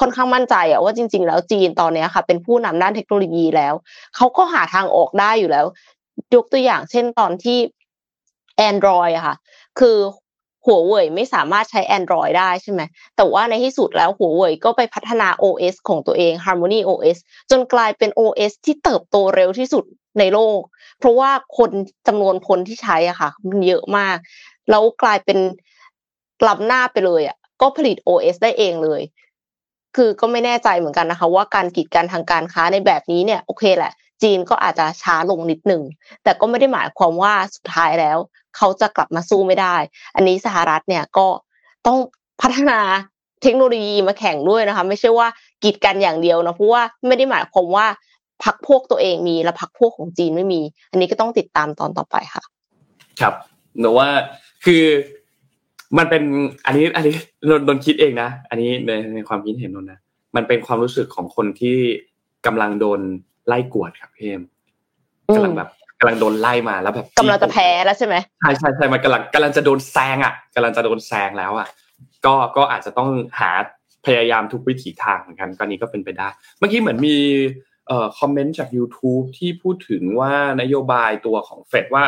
ค่อนข้างมั่นใจอะว่าจริง ๆ แล้วจีนตอนนี้ค่ะ เป็นผู้นำด้านเทคโนโลยีแล้วเขาก็หาทางออกได้อยู่แล้ว ยกตัวอย่างเช่นตอนที่ Android อะค่ะ คือหัวเว่ยไม่สามารถใช้ Android ได้ใช่ไหม แต่ว่าในที่สุดแล้วหัวเว่ยก็ไปพัฒนา OS ของตัวเอง Harmony OS จนกลายเป็น OS ที่เติบโตเร็วที่สุดในโลก เพราะว่าคนจำนวนคนที่ใช้อะค่ะ มันเยอะมาก แล้วกลายเป็นกลับหน้าไปเลยอะ ก็ผลิต OS ได้เองเลย คือก็ไม่แน่ใจเหมือนกันนะคะ ว่าการกีดกันทางการค้าในแบบนี้เนี่ยโอเคแหละ จีนก็อาจจะช้าลงนิดหนึ่งแต่ก็ไม่ได้หมายความว่าสุดท้ายแล้ว เขาจะกลับมาสู้ไม่ได้ อันนี้สหรัฐเนี่ยก็ต้องพัฒนาเทคโนโลยีมาแข่งด้วยนะคะ ไม่ใช่ว่ากีดกันอย่างเดียวนะเพราะว่าไม่ได้หมายความว่าพักพวกตัวเองมีและพักพวกของจีนไม่มี อันนี้ก็ต้องติดตามตอนต่อไปค่ะ ครับหนูว่าคือ มันเป็นอันนี้อันนี้นนคิดเองนะ อันนี้ในในความคิดเห็นนนนะมันเป็นความรู้สึกของคนที่กำลังโดนไล่กวดครับเพิ่มกำลังแบบกำลังโดนไล่มาแล้วแบบกำลังจะแพ้แล้วใช่ไหมใช่ใช่ใช่มันกำลังกำลังจะโดนแซงอะกำลังจะโดนแซงแล้วอะ ก็ก็อาจจะต้องหาพยายามทุกวิถีทางเหมือนกันตอนนี้ก็เป็นไปได้ เมื่อกี้เหมือนมีเอ่อคอมเมนต์จาก YouTube ที่พูดถึงว่านโยบายตัวของเฟดว่า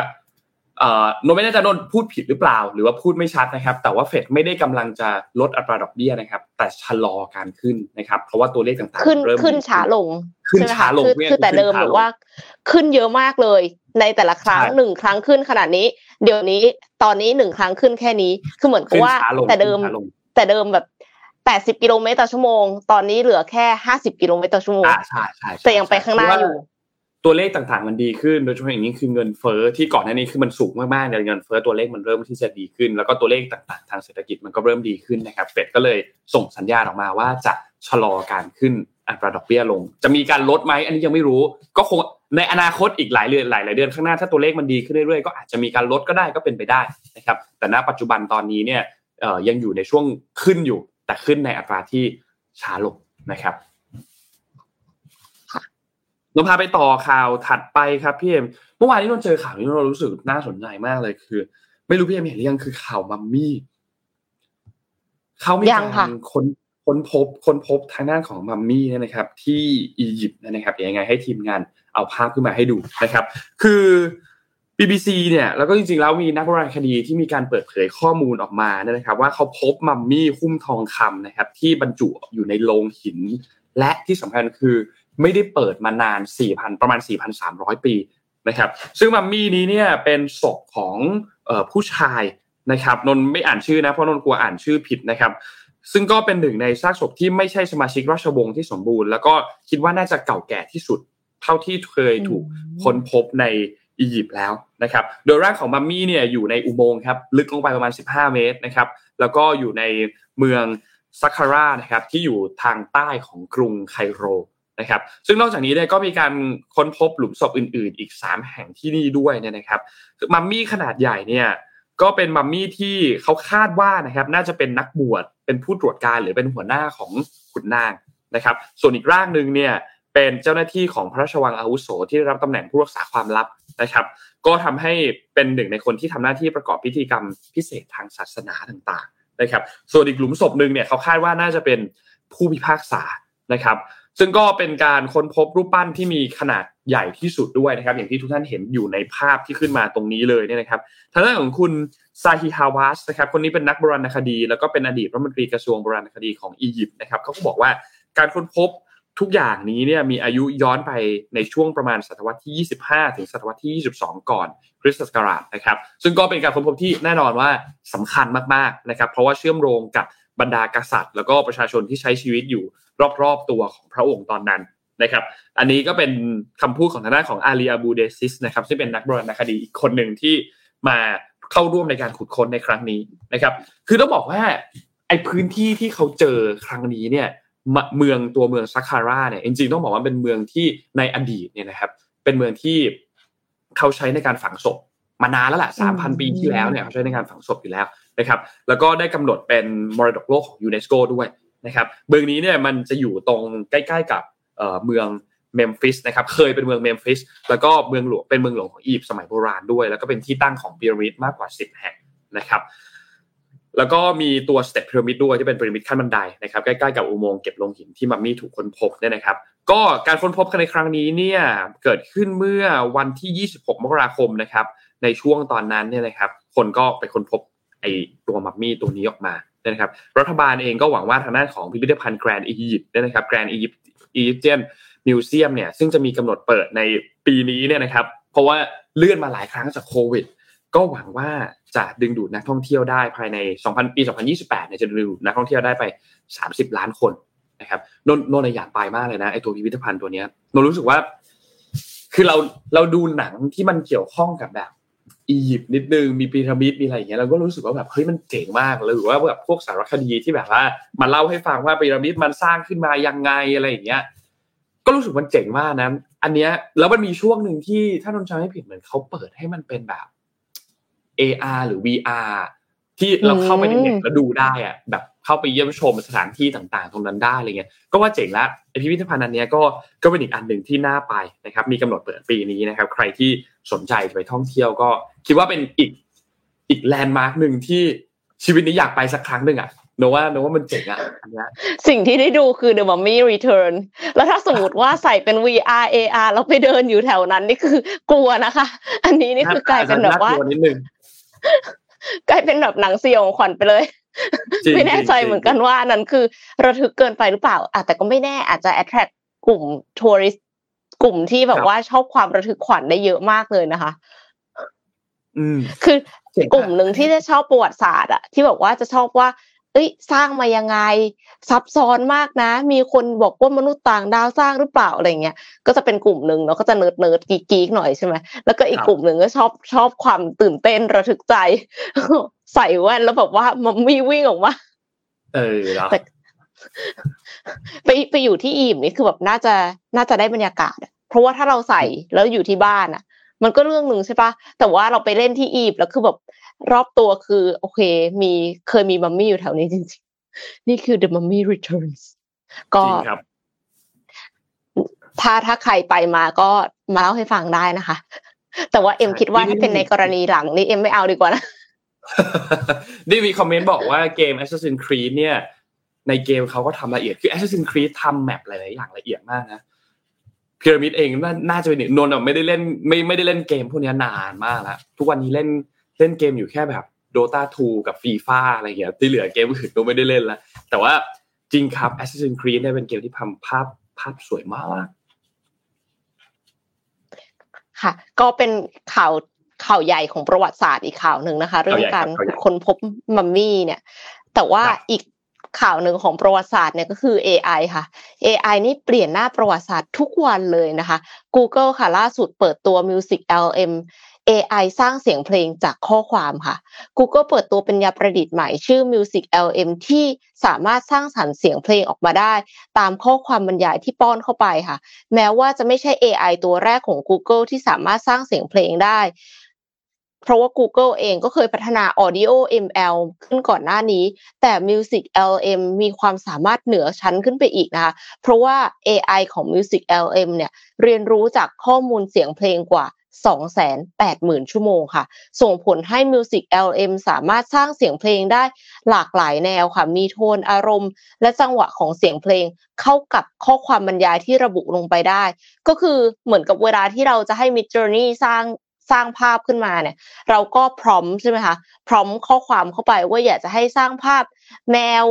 โนไม่แน่ใจนนพูดผิดหรือเปล่า หรือว่าพูดไม่ชัดนะครับ แต่ว่าเฟดไม่ได้กำลังจะลดอัตราดอกเบี้ยนะครับ แต่ชะลอการขึ้นนะครับ เพราะว่าตัวเลขต่างๆขึ้นขึ้นช้าลง ขึ้นช้าลงคือแต่เดิมหรือว่า ขึ้นเยอะมากเลย ในแต่ละครั้งหนึ่งครั้งขึ้นขนาดนี้ เดี๋ยวนี้ตอนนี้หนึ่งครั้งขึ้นแค่นี้คือเหมือนกับว่า แต่เดิมแต่เดิมแบบแปดสิบกิโลเมตรต่อชั่วโมง ตอนนี้เหลือแค่ห้าสิบกิโลเมตรต่อชั่วโมงใช่ใช่แต่ยังไปข้างหน้าอยู่ ตัวเลขต่างๆมันดีขึ้น โดยเฉพาะอย่างนี้คือเงินเฟ้อที่ก่อนหน้านี้คือมันสูงมากๆเนี่ยเงินเฟ้อตัวเลขมันเริ่มที่จะดีขึ้น แล้วก็ตัวเลขต่างๆ ทางเศรษฐกิจมันก็เริ่มดีขึ้นนะครับเฟดก็เลยส่งสัญญาณออกมาว่าจะชะลอการขึ้นอัตราดอกเบี้ยลง จะมีการลดไหมอันนี้ยังไม่รู้ ก็คงในอนาคตอีกหลายเดือนหลายหลายเดือนข้างหน้าถ้าตัวเลขมันดีขึ้นเรื่อยๆก็อาจจะมีการลดก็ได้ก็เป็นไปได้นะครับแต่ณปัจจุบันตอนนี้เนี่ยยังอยู่ในช่วงขึ้นอยู่ แต่ขึ้นในอัตราที่ช้าลงนะครับ เราพาไปต่อข่าวถัดไปครับพี่เอ็มเมื่อวานนี้เราเจอข่าวนี้เรารู้สึกน่าสนใจมากเลยคือ ไม่รู้พี่เอ็มเห็นหรือยังคือข่าวมัมมี่เขามีการค้นค้นพบค้นพบทางด้านของมัมมี่เนี่ยนะครับ ที่อียิปต์นะครับยังไง ให้ทีมงานเอาภาพขึ้นมาให้ดูนะครับ คือ BBC เนี่ยแล้วก็จริงๆแล้วมีนักโบราณคดีที่มีการเปิดเผยข้อมูลออกมานะครับ ว่าเขาพบมัมมี่หุ้มทองคำนะครับ ที่บรรจุอยู่ในโลงหิน และที่สำคัญคือ ไม่ได้เปิดมานาน 4,000 ประมาณ 4,300 ปีนะครับซึ่งมัมมี่นี้เนี่ยเป็นศพของผู้ชายนะครับนนไม่อ่านชื่อนะเพราะนนกลัวอ่านชื่อผิดนะครับ ซึ่งก็เป็นหนึ่งในซากศพที่ไม่ใช่สมาชิกราชวงศ์ที่สมบูรณ์ แล้วก็คิดว่าน่าจะเก่าแก่ที่สุด เท่าที่เคยถูกค้นพบในอียิปต์แล้วนะครับ โดยร่างของมัมมี่เนี่ยอยู่ในอุโมงค์ครับลึกลงไปประมาณ 15 เมตรนะครับ แล้วก็อยู่ในเมืองซักคารานะครับที่อยู่ทางใต้ของกรุงไคโร นะครับ ซึ่งนอกจากนี้เนี่ยก็มีการค้นพบหลุมศพอื่น ๆ อีก 3 แห่งที่นี่ด้วยเนี่ยนะครับมัมมี่ขนาดใหญ่เนี่ยก็เป็นมัมมี่ที่เขาคาดว่านะครับน่าจะเป็นนักบวชเป็นผู้ตรวจการหรือเป็นหัวหน้าของขุนนางนะครับ ส่วนอีกร่างหนึ่งเนี่ยเป็นเจ้าหน้าที่ของพระราชวังอาวุโสที่รับตำแหน่งผู้รักษาความลับนะครับ ก็ทำให้เป็นหนึ่งในคนที่ทำหน้าที่ประกอบพิธีกรรมพิเศษทางศาสนาต่างๆนะครับ ส่วนอีกหลุมศพหนึ่งเนี่ยเขาคาดว่าน่าจะเป็นผู้พิพากษานะครับ ซึ่งก็เป็นการค้นพบรูปปั้นที่มีขนาดใหญ่ที่สุดด้วยนะครับ อย่างที่ทุกท่านเห็นอยู่ในภาพที่ขึ้นมาตรงนี้เลยเนี่ยนะครับทางด้านของคุณซาฮิฮาวาสนะครับคนนี้เป็นนักโบราณคดี แล้วก็เป็นอดีตรัฐมนตรีกระทรวงโบราณคดีของอียิปต์นะครับเขาก็บอกว่าการค้นพบทุกอย่างนี้เนี่ยมีอายุย้อนไปในช่วงประมาณศตวรรษที่ 25 ถึงศตวรรษที่ 22 ก่อนคริสต์ศักราชนะครับ ซึ่งก็เป็นการค้นพบที่แน่นอนว่าสำคัญมากๆนะครับ เพราะว่าเชื่อมโยงกับ บรรดากษัตริย์ แล้วก็ประชาชนที่ใช้ชีวิตอยู่รอบๆตัวของพระองค์ตอนนั้นนะครับ อันนี้ก็เป็นคำพูดของทางด้านของอาลีอาบูเดซิสนะครับซึ่งเป็นนักโบราณคดีอีกคนหนึ่งที่มาเข้าร่วมในการขุดค้นในครั้งนี้นะครับ คือต้องบอกว่าไอ้พื้นที่ที่เขาเจอครั้งนี้เนี่ยเมืองตัวเมืองซักคาร่าเนี่ยจริงๆต้องบอกว่าเป็นเมืองที่ในอดีตเนี่ยนะครับ เป็นเมืองที่เขาใช้ในการฝังศพมานานแล้วแหละสามพันปีที่แล้วเนี่ยเขาใช้ในการฝังศพอยู่แล้ว นะครับแล้วก็ได้กำหนดเป็นมรดกโลกของยูเนสโกด้วยนะครับเมืองนี้เนี่ยมันจะอยู่ตรงใกล้ๆกับเมืองเมมฟิสนะครับเคยเป็นเมืองเมมฟิสแล้วก็เมืองหลวงเป็นเมืองหลวงของอียิปต์สมัยโบราณด้วย แล้วก็เป็นที่ตั้งของพีระมิดมากกว่า 10 แห่งนะครับแล้วก็มีตัว step pyramid ด้วยที่เป็นพีระมิดขั้นบันไดนะครับใกล้ๆกับอุโมงค์เก็บโลงหินที่มัมมี่ถูกค้นพบเนี่ยนะครับ ก็การค้นพบในครั้งนี้เนี่ยเกิดขึ้นเมื่อวันที่ 26 มกราคมนะครับในช่วงตอนนั้นเนี่ยนะครับ คนก็ไปค้นพบ ไอ้ตัวมัมมี่ตัวนี้ออกมานะครับรัฐบาลเองก็หวังว่าทางด้านของพิพิธภัณฑ์ Grand อียิปต์นะครับ Grand อียิปต์ Egyptian Museum เนี่ยซึ่งจะมีกำหนดเปิดในปีนี้เนี่ยนะครับเพราะว่าเลื่อนมาหลายครั้งจากโควิด ก็หวังว่าจะดึงดูดนักท่องเที่ยวได้ภายใน 2000 ปี 2028เนี่ยจะดึงดูดนักท่องเที่ยวได้ไป 30 ล้านคนนะครับนนนนอยากไปมากเลยนะไอตัวพิพิธภัณฑ์ตัวนี้นนรู้สึกว่า คือเราเราดูหนังที่มันเกี่ยวข้องกับแบบ อียิปต์นิดนึงมีพีระมิดมีอะไรอย่างเงี้ยเราก็รู้สึกว่าแบบเฮ้ยมันเจ๋งมากเลยหรือว่าแบบพวกสารคดีที่แบบว่ามาเล่าให้ฟังว่าพีระมิดมันสร้างขึ้นมายังไงอะไรอย่างเงี้ยก็รู้สึกมันเจ๋งมากนะอันเนี้ยแล้วมันมีช่วงหนึ่งที่ถ้านนจำไม่ผิดเหมือนเขาเปิดให้มันเป็นแบบ AR หรือ VR ที่เราเข้าไปในเน็ตแล้วดูได้อะแบบเข้าไปเยี่ยมชมสถานที่ต่างๆ ตรงนั้นได้อะไรเงี้ยก็ว่าเจ๋งละไอพิพิธภัณฑ์อันนี้ก็ก็เป็นอีกอันหนึ่งที่น่าไปนะครับ มีกำหนดเปิดปีนี้นะครับ ใครที่ สนใจจะไปท่องเที่ยวก็ คิดว่าเป็นอีกอีกแลนด์มาร์กหนึ่งที่ชีวิตนี้อยากไปสักครั้งหนึ่งอะโนว่าโนว่ามันเจ๋งอะอันเนี้ยสิ่งที่ได้ดูคือ The Mummy Return แล้วถ้าสมมติว่าใส่เป็น VR AR แล้วไปเดินอยู่แถวนั้นนี่คือกลัวนะคะ อันนี้นี่คือกลายเป็นแบบว่าน่กลันิดนึงกลายเป็นแบบหนังสยองขวัญไปเลยจริงไม่แน่ใจจริงเหมือนกันว่าอันนั้นคือระทึกเกินไปหรือเปล่าอะแต่ก็ไม่แน่อาจจะ attract กลุ่มทัวริส กลุ่มที่แบบว่าชอบความระทึกขวัญได้เยอะมากเลยนะคะอืมคือเจ๋งอะกลุ่มหนึ่งที่จะชอบประวัติศาสตร์อะที่บอกว่าจะชอบว่า เอ้ย สร้างมายังไง ซับซ้อนมากนะ มีคนบอกว่ามนุษย์ต่างดาวสร้างหรือเปล่าอะไรเงี้ยก็จะเป็นกลุ่มหนึ่งเนาะก็จะ nerd nerd geek geek หน่อยใช่ไหมแล้วก็อีกกลุ่มหนึ่งก็ชอบชอบความตื่นเต้นระทึกใจ ใส่แว่นแล้วแบบว่ามันมีวิ่งออกมาเออเนาะแต่ ไปไปอยู่ที่อียิปต์นี่คือแบบน่าจะน่าจะได้บรรยากาศอะเพราะว่าถ้าเราใส่แล้วอยู่ที่บ้านอะมันก็เรื่องหนึ่งใช่ปะแต่ว่าเราไปเล่นที่อียิปต์แล้วคือแบบรอบตัวคือ โอเค มีเคยมีมัมมี่อยู่แถวนี้จริงๆ นี่คือ The Mummy Returns ก็จริงครับถ้าถ้าใครไปมาก็มาเล่าให้ฟังได้นะคะ แต่ว่าเอ็มคิดว่าถ้าเป็นในกรณีหลังนี่เอ็มไม่เอาดีกว่านะนี่มีคอมเมนต์บอกว่าเกม Assassin's Creed เนี่ย ในเกมเขาก็ทำละเอียดคือ Assassin's Creed ทำแมปหลายๆอย่างละเอียดมากนะพีระมิดเองน่าน่าจะเป็นหนึ่งนนท์อะไม่ได้เล่นไม่ไม่ได้เล่นเกมพวกเนี้ยนานมากแล้วทุกวันนี้เล่นเล่นเกมอยู่แค่แบบ Dota 2 กับ FIFA อะไรอย่างเงี้ยที่เหลือเกมอื่นก็ไม่ได้เล่นแล้วแต่ว่าจริงครับ Assassin's Creed เนี่ยเป็นเกมที่ทำภาพภาพสวยมาก ค่ะ ก็เป็นข่าวข่าวใหญ่ของประวัติศาสตร์อีกข่าวหนึ่งนะคะ เรื่องการข่าวใหญ่ค้นพบมัมมี่เนี่ย แต่ว่าครับอีก ข่าวหนึ่งของประวัติศาสตร์เนี่ยก็คือ AI ค่ะ AI นี่เปลี่ยนหน้าประวัติศาสตร์ทุกวันเลยนะคะ Google ค่ะล่าสุดเปิดตัว Music LM AI สร้างเสียงเพลงจากข้อความค่ะ Google เปิดตัวเป็นยาประดิษฐ์ใหม่ชื่อ Music LM ที่สามารถสร้างสรรค์เสียงเพลงออกมาได้ ตามข้อความบรรยายที่ป้อนเข้าไปค่ะ แม้ว่าจะไม่ใช่ AI ตัวแรกของ Google ที่สามารถสร้างเสียงเพลงได้ เพราะว่า Google เองก็เคยพัฒนา Audio ML ขึ้นก่อนหน้านี้ แต่ Music LM มีความสามารถเหนือชั้นขึ้นไปอีกนะคะเพราะว่า AI ของ Music LM เนี่ยเรียนรู้จากข้อมูลเสียงเพลงกว่า280,000 ชั่วโมงค่ะ ส่งผลให้ Music LM สามารถสร้างเสียงเพลงได้หลากหลายแนวค่ะ มีโทนอารมณ์ และจังหวะของเสียงเพลงเข้ากับข้อความบรรยายที่ระบุลงไปได้ ก็คือเหมือนกับเวลาที่เราจะให้ Mid Journey สร้าง สร้างภาพขึ้นมาเนี่ย เราก็พร้อมใช่ไหมคะพร้อมข้อความเข้าไปว่าอยากจะให้สร้างภาพแมว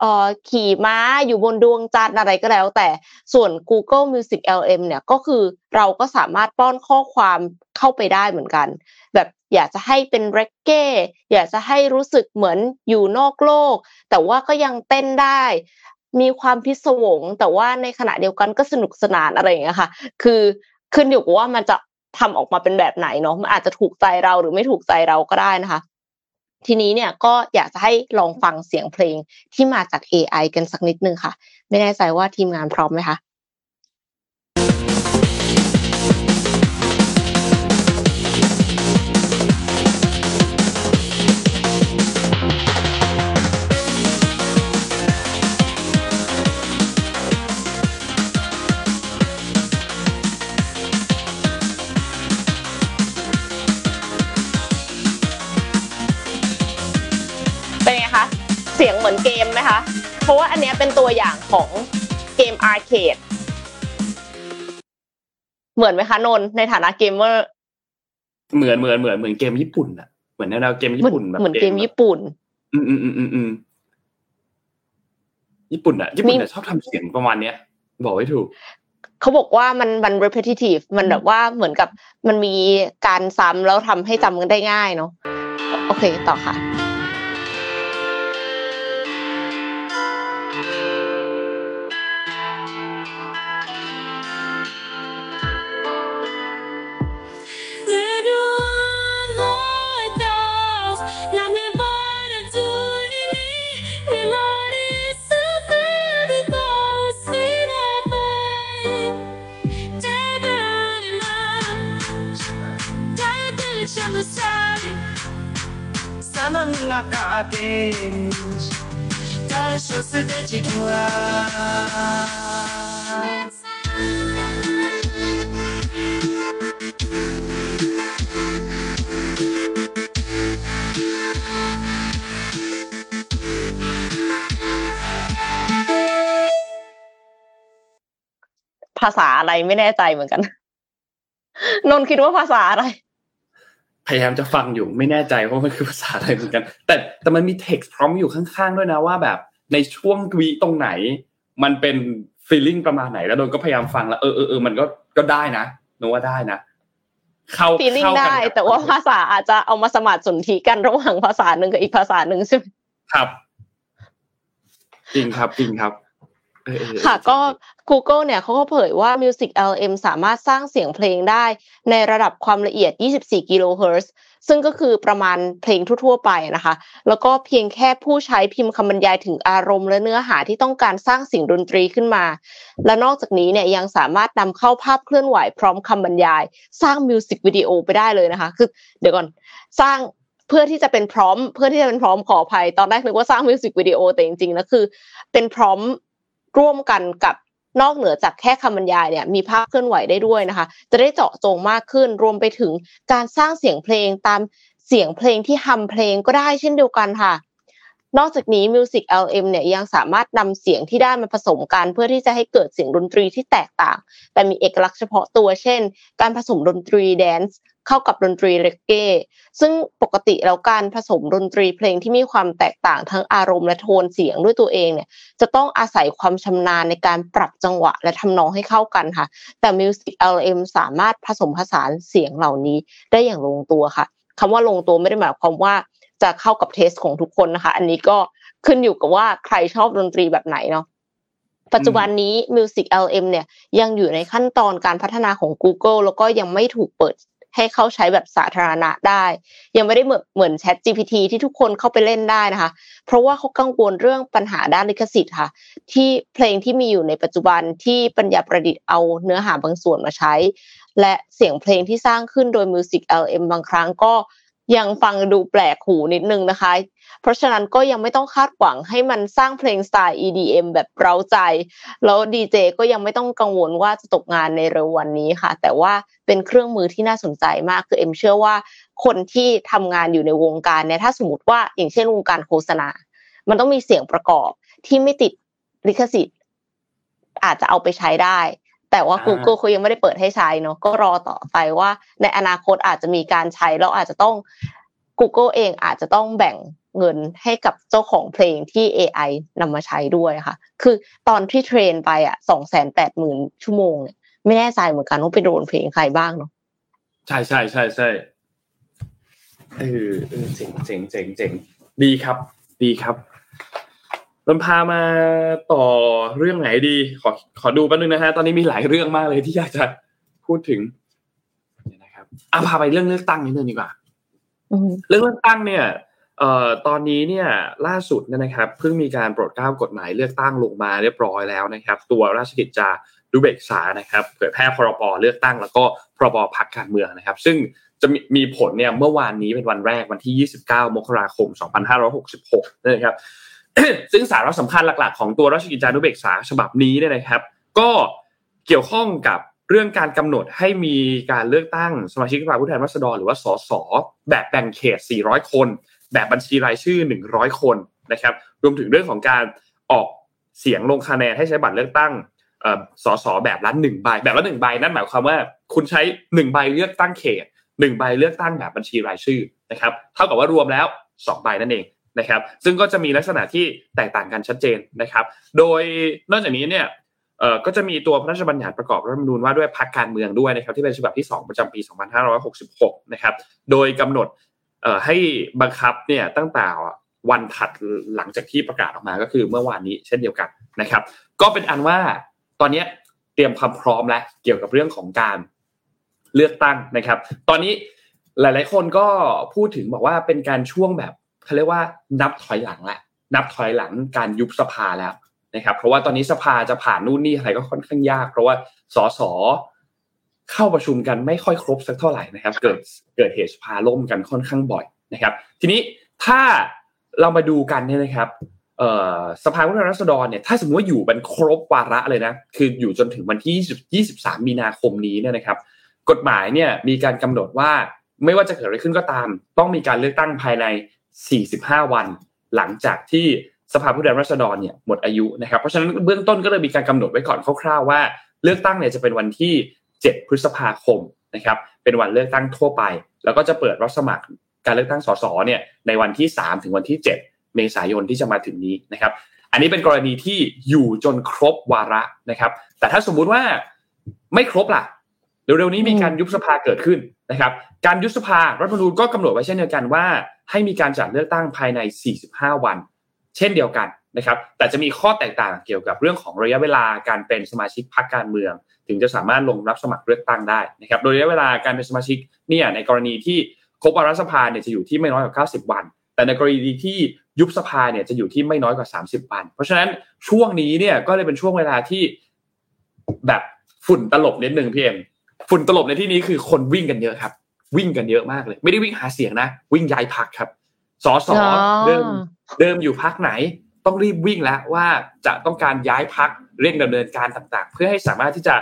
เอ่อขี่ม้าอยู่บนดวงจันทร์อะไรก็แล้ว แต่ส่วน Google Music LM เนี่ยก็คือเราก็สามารถป้อนข้อความเข้าไปได้เหมือนกัน แบบอยากจะให้เป็นเรกเก้อยากจะให้รู้สึกเหมือนอยู่นอกโลก แต่ว่าก็ยังเต้นได้ มีความพิศวงแต่ว่าในขณะเดียวกันก็สนุกสนานอะไรอย่างเงี้ยค่ะ คือขึ้นอยู่กับว่ามันจะ ทำออกมาเป็นแบบไหนเนาะมันอาจจะถูกใจเราหรือไม่ถูกใจเราก็ได้นะคะ ทีนี้เนี่ยก็อยากจะให้ลองฟังเสียงเพลงที่มาจาก AI กันสักนิดนึงค่ะ ไม่แน่ใจว่าทีมงานพร้อมไหมคะ ราะว่าอันเนี้ยเป็นตัวอย่างของเกมอาร์เคดเหมือนไหมคะนนท์ในฐานะเกมเมอร์เหมือนเหมือนเหมือนเหมือนเกมญี่ปุ่นอะเหมือนแนวๆเกมเหญี่มือนปุ่นแบบเหมือนเกมญี่ปุ่น อืมอืมอืมอืมอืมญี่ปุ่นอะญี่ปุ่นอะชอบทำเสียงประมาณเนี้ย บอกไม่ถูกเขาบอกว่ามันมัน repetitive มันแบบว่าเหมือนกับมันมีการซ้ำแล้วทำให้จำกันได้ง่ายเนาะโอเคต่อค่ะ lakapins Tayo sa digitals ภาษาอะไรไม่แน่ใจเหมือนกัน นนคิดว่าภาษาอะไร พยายามจะฟังอยู่ไม่แน่ใจว่ามันคือภาษาอะไรเหมือนกัน แต่แต่มันมี text พร้อมอยู่ข้างๆด้วยนะว่าแบบในช่วงวีตรงไหน มันเป็น feeling ประมาณไหนแล้วโดนก็พยายามฟังแล้วเออเออเออมันก็ก็ได้นะนึกว่าได้นะเข้า feeling เข้ากันได้กับแต่ว่าภาษาอาจจะเอามาสมาธิสนธิกันระหว่างภาษาหนึ่งกับอีกภาษาหนึ่งใช่ไหมครับ จริงครับจริงครับ ค่ะก็ Google เนี่ยเขาก็เผยว่า Music LM สามารถสร้างเสียงเพลงได้ในระดับความละเอียด 24 กิโลเฮิรตซ์ซึ่งก็คือประมาณเพลงทั่วๆไปนะคะ แล้วก็เพียงแค่ผู้ใช้พิมพ์คำบรรยายถึงอารมณ์และเนื้อหาที่ต้องการสร้างเสียงดนตรีขึ้นมา และนอกจากนี้เนี่ยยังสามารถนำเข้าภาพเคลื่อนไหวพร้อมคำบรรยาย สร้างมิวสิกวิดีโอไปได้เลยนะคะ คือเดี๋ยวก่อนสร้างเพื่อที่จะเป็น prompt เพื่อที่จะเป็น prompt ขออภัยตอนแรกนึกว่าสร้างมิวสิกวิดีโอแต่จริงๆแล้วคือ เป็น prompt ร่วมกันกับนอกเหนือจากแค่คำบรรยายเนี่ยมีภาพเคลื่อนไหวได้ด้วยนะคะ จะได้เจาะจงมากขึ้นรวมไปถึงการสร้างเสียงเพลงตามเสียงเพลงที่ฮัมเพลงก็ได้เช่นเดียวกันค่ะ นอกจากนี้ MusicLM เนี่ยยังสามารถนำเสียงที่ได้มาผสมกัน เพื่อที่จะให้เกิดเสียงดนตรีที่แตกต่าง แต่มีเอกลักษณ์เฉพาะตัวเช่น การผสมดนตรีแดนซ์เข้ากับดนตรีเรกเก้ซึ่งปกติแล้วการผสมดนตรีเพลงที่มีความแตกต่างทั้งอารมณ์และโทนเสียงด้วยตัวเองเนี่ยจะต้องอาศัยความชำนาญในการปรับจังหวะและทำนองให้เข้ากันค่ะ แต่ Music LM สามารถผสมผสานเสียงเหล่านี้ได้อย่างลงตัวค่ะคำว่าลงตัวไม่ได้หมายความว่า จะเข้ากับเทสของทุกคนนะคะ อันนี้ก็ขึ้นอยู่กับว่าใครชอบดนตรีแบบไหนเนาะปัจจุบันนี้ Music LM เนี่ยยังอยู่ในขั้นตอนการพัฒนาของ Google แล้วก็ยังไม่ถูกเปิดให้เข้าใช้แบบสาธารณะได้ ยังไม่ได้เหมือนเหมือน Chat GPT ที่ทุกคนเข้าไปเล่นได้นะคะ เพราะว่าเขากังวลเรื่องปัญหาด้านลิขสิทธิ์ค่ะ ที่เพลงที่มีอยู่ในปัจจุบันที่ปัญญาประดิษฐ์เอาเนื้อหาบางส่วนมาใช้ และเสียงเพลงที่สร้างขึ้นโดย Music LM บางครั้งก็ ยังฟังดูแปลกหูนิดนึงนะคะ เพราะฉะนั้นก็ยังไม่ต้องคาดหวังให้มันสร้างเพลงสไตล์ EDM แบบเร้าใจ แล้วดีเจก็ยังไม่ต้องกังวลว่าจะตกงานในเร็ววันนี้ค่ะ แต่ว่าเป็นเครื่องมือที่น่าสนใจมากคือเอ็มเชื่อว่าคนที่ทำงานอยู่ในวงการเนี่ยถ้าสมมติว่าอย่างเช่นวงการโฆษณา มันต้องมีเสียงประกอบที่ไม่ติดลิขสิทธิ์อาจจะเอาไปใช้ได้ แต่ว่าอ่า Google เขายังไม่ได้เปิดให้ใช้เนาะก็รอต่อไปว่า ในอนาคตอาจจะมีการใช้แล้วอาจจะต้อง Google เองอาจจะต้องแบ่งเงินให้กับเจ้าของเพลงที่ AI นำมาใช้ด้วยค่ะ คือตอนที่เทรนไปอะสองแสนแปดหมื่นชั่วโมงเนี่ยไม่แน่ใจเหมือนกันว่าไปโดนเพลงใครบ้างเนาะใช่ใช่ใช่ใช่เออเออเจ๋งเจ๋งเจ๋งเจ๋งดีครับ ดีครับ นนพามาต่อเรื่องไหนดี ขอขอดูแป๊บนึงนะฮะตอนนี้มีหลายเรื่องมากเลยที่อยากจะพูดถึงเนี่ยนะครับอะพาไปเรื่องเลือกตั้งนิดนึงดีกว่าอืมเรื่องเลือกตั้งเนี่ยเอ่อตอนนี้เนี่ยล่าสุดเนยนะครับเพิ่งมีการโปรดเกล้ากฎหมายเลือกตั้งลงมาเรียบร้อยแล้วนะครับ ตัวราชกิจจานุเบกษานะครับเผยแพร่พรบเลือกตั้ง แล้วก็พรบพักการเมืองนะครับ ซึ่งจะมีมีผลเนี่ยเมื่อวานนี้เป็นวันแรกวันที่ 29 มกราคม 2566นะครับ ซึ่งสาระสำคัญหลักๆ ของตัวราชกิจจานุเบกษาฉบับนี้เนี่ยนะครับ ก็เกี่ยวข้องกับเรื่องการกำหนดให้มีการเลือกตั้งสมาชิกสภาผู้แทนราษฎรหรือว่าสสแบบแบ่งเขต 400 คน แบบบัญชีรายชื่อ 100 คนนะครับ รวมถึงเรื่องของการออกเสียงลงคะแนนให้ใช้บัตรเลือกตั้งอ่อสสแบบละหนึ่งใบ แบบละหนึ่งใบนั่นหมายความว่า คุณใช้หนึ่งใบเลือกตั้งเขตหนึ่งใบเลือกตั้งแบบบัญชีรายชื่อนะครับ เท่ากับว่ารวมแล้วสองใบนั่นเอง นะครับ ซึ่งก็จะมีลักษณะที่แตกต่างกันชัดเจนนะครับ โดยนอกจากนี้เนี่ยเออก็จะมีตัวพระราชบัญญัติประกอบรัฐธรรมนูญว่าด้วยพรรคการเมืองด้วยนะครับที่เป็นฉบับที่ 2 ประจำปี 2566 นะครับ โดยกำหนดให้บังคับเนี่ยตั้งแต่วันถัดหลังจากที่ประกาศออกมาก็คือเมื่อวานนี้เช่นเดียวกันนะครับ ก็เป็นอันว่าตอนนี้เตรียมความพร้อมแล้วเกี่ยวกับเรื่องของการเลือกตั้งนะครับ ตอนนี้หลาย ๆ คนก็พูดถึงบอกว่าเป็นการช่วงแบบ เขาเรียกว่านับถอยหลังแหละนับถอยหลังการยุบสภาแล้วนะครับ เพราะว่าตอนนี้สภาจะผ่านนู่นนี่อะไรก็ค่อนข้างยาก เพราะว่าสสเข้าประชุมกันไม่ค่อยครบสักเท่าไหร่นะครับ เกิดเกิดเหตุสภาล่มกันค่อนข้างบ่อยนะครับ ทีนี้ถ้าเรามาดูกันเนี่ยนะครับสภาผู้แทนราษฎรเนี่ยถ้าสมมติว่าอยู่เป็นครบวาระเลยนะคืออยู่จนถึงวันที่ 20 23 มีนาคมนี้เนี่ยนะครับ กฎหมายเนี่ยมีการกำหนดว่าไม่ว่าจะเกิดอะไรขึ้นก็ตาม ต้องมีการเลือกตั้งภายใน 45 วัน หลังจากที่สภาผู้แทนราษฎรเนี่ยหมดอายุนะครับเพราะฉะนั้นเบื้องต้นก็เลยมีการกำหนดไว้ก่อนคร่าวๆว่า เลือกตั้งเนี่ยจะเป็นวันที่ 7 พฤษภาคมนะครับเป็นวันเลือกตั้งทั่วไป แล้วก็จะเปิดรับสมัครการเลือกตั้งสสเนี่ยในวันที่ 3 ถึงวันที่ 7 เมษายนที่จะมาถึงนี้นะครับอันนี้เป็นกรณีที่อยู่จนครบวาระนะครับ แต่ถ้าสมมุติว่าไม่ครบล่ะ เร็วๆนี้มีการยุบสภาเกิดขึ้นนะครับ การยุบสภารัฐธรรมนูญก็กำหนดไว้เช่นเดียวกันว่า ให้มีการจัดเลือกตั้งภายใน 45 วัน เช่นเดียวกันนะครับ แต่จะมีข้อแตกต่างเกี่ยวกับเรื่องของระยะเวลาการเป็นสมาชิกพรรคการเมือง ถึงจะสามารถลงรับสมัครเลือกตั้งได้นะครับ โดยระยะเวลาการเป็นสมาชิกเนี่ยในกรณีที่ครบวาระสภาเนี่ยจะอยู่ที่ไม่น้อยกว่า 90 วัน แต่ในกรณีที่ยุบสภาเนี่ยจะอยู่ที่ไม่น้อยกว่า 30 วัน เพราะฉะนั้นช่วงนี้เนี่ยก็เลยเป็นช่วงเวลาที่แบบฝุ่นตลบนิดนึงพี่เอ็ม ฝุ่นตลบในที่นี้คือคนวิ่งกันเยอะครับ วิ่งกันเยอะมากเลย ไม่ได้วิ่งหาเสียงนะ วิ่งย้ายพักครับสอสออ๋อเดิมเดิมอยู่พักไหน ต้องรีบวิ่งแล้วว่าจะต้องการย้ายพักเร่งดำเนินการต่างๆ เพื่อให้สามารถที่จะ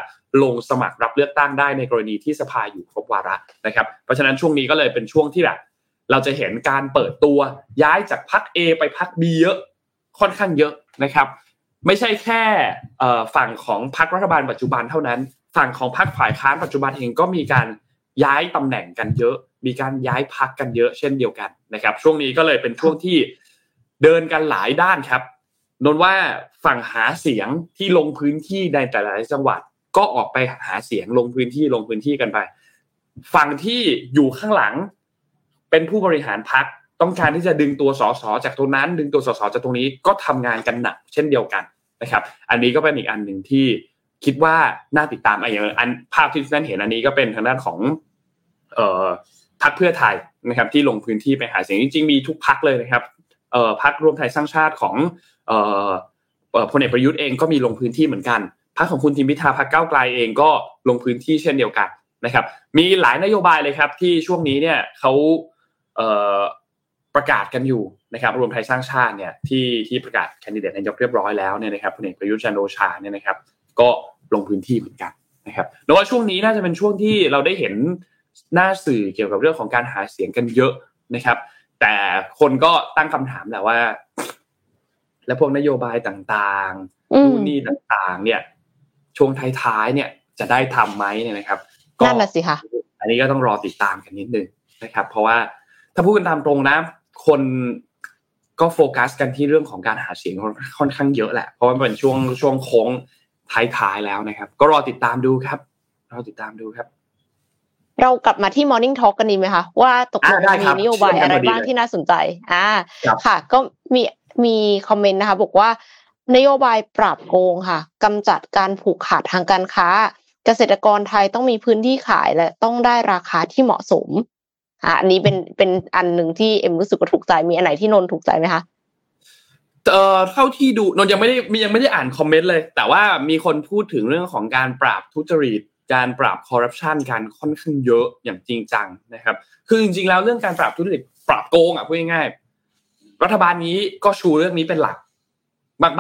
ลงสมัครรับเลือกตั้งได้ในกรณีที่สภาอยู่ครบวาระนะครับ เพราะฉะนั้นช่วงนี้ก็เลยเป็นช่วงที่แบบเราจะเห็นการเปิดตัวย้ายจากพัก A ไปพัก B เยอะค่อนข้างเยอะนะครับ ไม่ใช่แค่เอ่อฝั่งของพรรครัฐบาลปัจจุบันเท่านั้น ฝั่งของพรรคฝ่ายค้านปัจจุบันเองก็มีการย้ายตำแหน่งกันเยอะ มีการย้ายพักกันเยอะเช่นเดียวกันนะครับ ช่วงนี้ก็เลยเป็นช่วงที่เดินกันหลายด้านครับนนว่าฝั่งหาเสียงที่ลงพื้นที่ในแต่ละจังหวัด ก็ออกไปหาเสียงลงพื้นที่ลงพื้นที่กันไป ฝั่งที่อยู่ข้างหลัง เป็นผู้บริหารพักต้องการที่จะดึงตัวสสจากตรงนั้น ดึงตัวสสจากตรงนี้ก็ทำงานกันหนักเช่นเดียวกันนะครับ อันนี้ก็เป็นอีกอันหนึ่งที่ คิดว่าน่าติดตามอะอย่างอันภาพที่ท่านเห็นอันนี้ก็เป็นทางด้านของเอ่อพักเพื่อไทยนะครับที่ลงพื้นที่ไปหาเสียงจริงๆมีทุกพักเลยนะครับเอ่อพักรวมไทยสร้างชาติของเอ่อพลเอกประยุทธ์เองก็มีลงพื้นที่เหมือนกันพักของคุณทิมพิธาพักเก้าไกลเองก็ลงพื้นที่เช่นเดียวกันนะครับ มีหลายนโยบายเลยครับที่ช่วงนี้เนี่ยเขาเอ่อประกาศกันอยู่นะครับ รวมไทยสร้างชาติเนี่ยที่ที่ประกาศแคนดิเดตนายกเรียบร้อยแล้วเนี่ยนะครับพลเอกประยุทธ์จันโอชาเนี่ยนะครับ ก็ลงพื้นที่เหมือนกันนะครับแต่ว่าช่วงนี้น่าจะเป็นช่วงที่เราได้เห็นหน้าสื่อเกี่ยวกับเรื่องของการหาเสียงกันเยอะนะครับ แต่คนก็ตั้งคำถามแหละว่า แล้วพวกนโยบายต่างอืๆมนู่นนี่ต่างๆ เนี่ย ช่วงท้ายๆเนี่ย จะได้ทำไหมเนี่ยนะครับก็นั่นน่ะสิค่ะอันนี้ก็ต้องรอติดตามกันนิดนึงนะครับ เพราะว่าถ้าพูดกันตามตรงนะ คนก็โฟกัสกันที่เรื่องของการหาเสียงค่อนข้างเยอะแหละ เพราะว่ามันเป็นช่วงช่วงโค้ง ท้ายๆแล้วนะครับ ก็รอติดตามดูครับรอติดตามดูครับ เรากลับมาที่ Morning Talk กันดีไหมคะว่าตกลงอ่าได้มีครับนโยบายอะไรเชื่อมกันพอดีบ้างเลยที่น่าสนใจ อ่าครับค่ะ ก็มีมีคอมเมนต์นะคะ บอกว่านโยบายปราบโกงค่ะกำจัดการผูกขาดทางการค้า เกษตรกรไทยต้องมีพื้นที่ขายและต้องได้ราคาที่เหมาะสมอะอันนี้เป็นเป็นอันหนึ่งที่เอ็มรู้สึกว่าถูกใจมีอันไหนที่นนท์ถูกใจไหมคะ เอ่อเท่าที่ดูนนยังไม่ได้มียังไม่ได้อ่านคอมเมนต์เลย แต่ว่ามีคนพูดถึงเรื่องของการปราบทุจริตการปราบคอร์รัปชันการค่อนข้างเยอะอย่างจริงจังนะครับ คือจริงๆแล้วเรื่องการปราบทุจริตปราบโกงอะพูดง่ายๆรัฐบาลนี้ก็ชูเรื่องนี้เป็นหลัก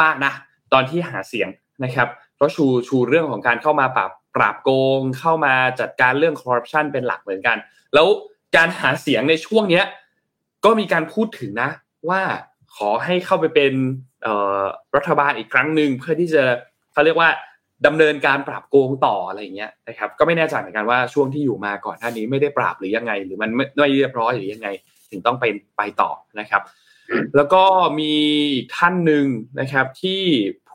มากๆนะตอนที่หาเสียงนะครับก็ชูชูเรื่องของการเข้ามาปราบปราบโกง เข้ามาจัดการเรื่องคอร์รัปชันเป็นหลักเหมือนกัน แล้วการหาเสียงในช่วงเนี้ยก็มีการพูดถึงนะว่า ขอให้เข้าไปเป็นรัฐบาลอีกครั้งหนึ่งเพื่อที่จะเขาเรียกว่าดำเนินการปราบโกงต่ออะไรอย่างเงี้ยนะครับก็ไม่แน่ใจเหมือนกันว่าช่วงที่อยู่มาก่อนหน้านี้ไม่ได้ปราบหรือยังไง หรือมันไม่ไม่เรียบร้อยหรือยังไง ถึงต้องไปไปต่อนะครับ แล้วก็มีท่านหนึ่งนะครับที่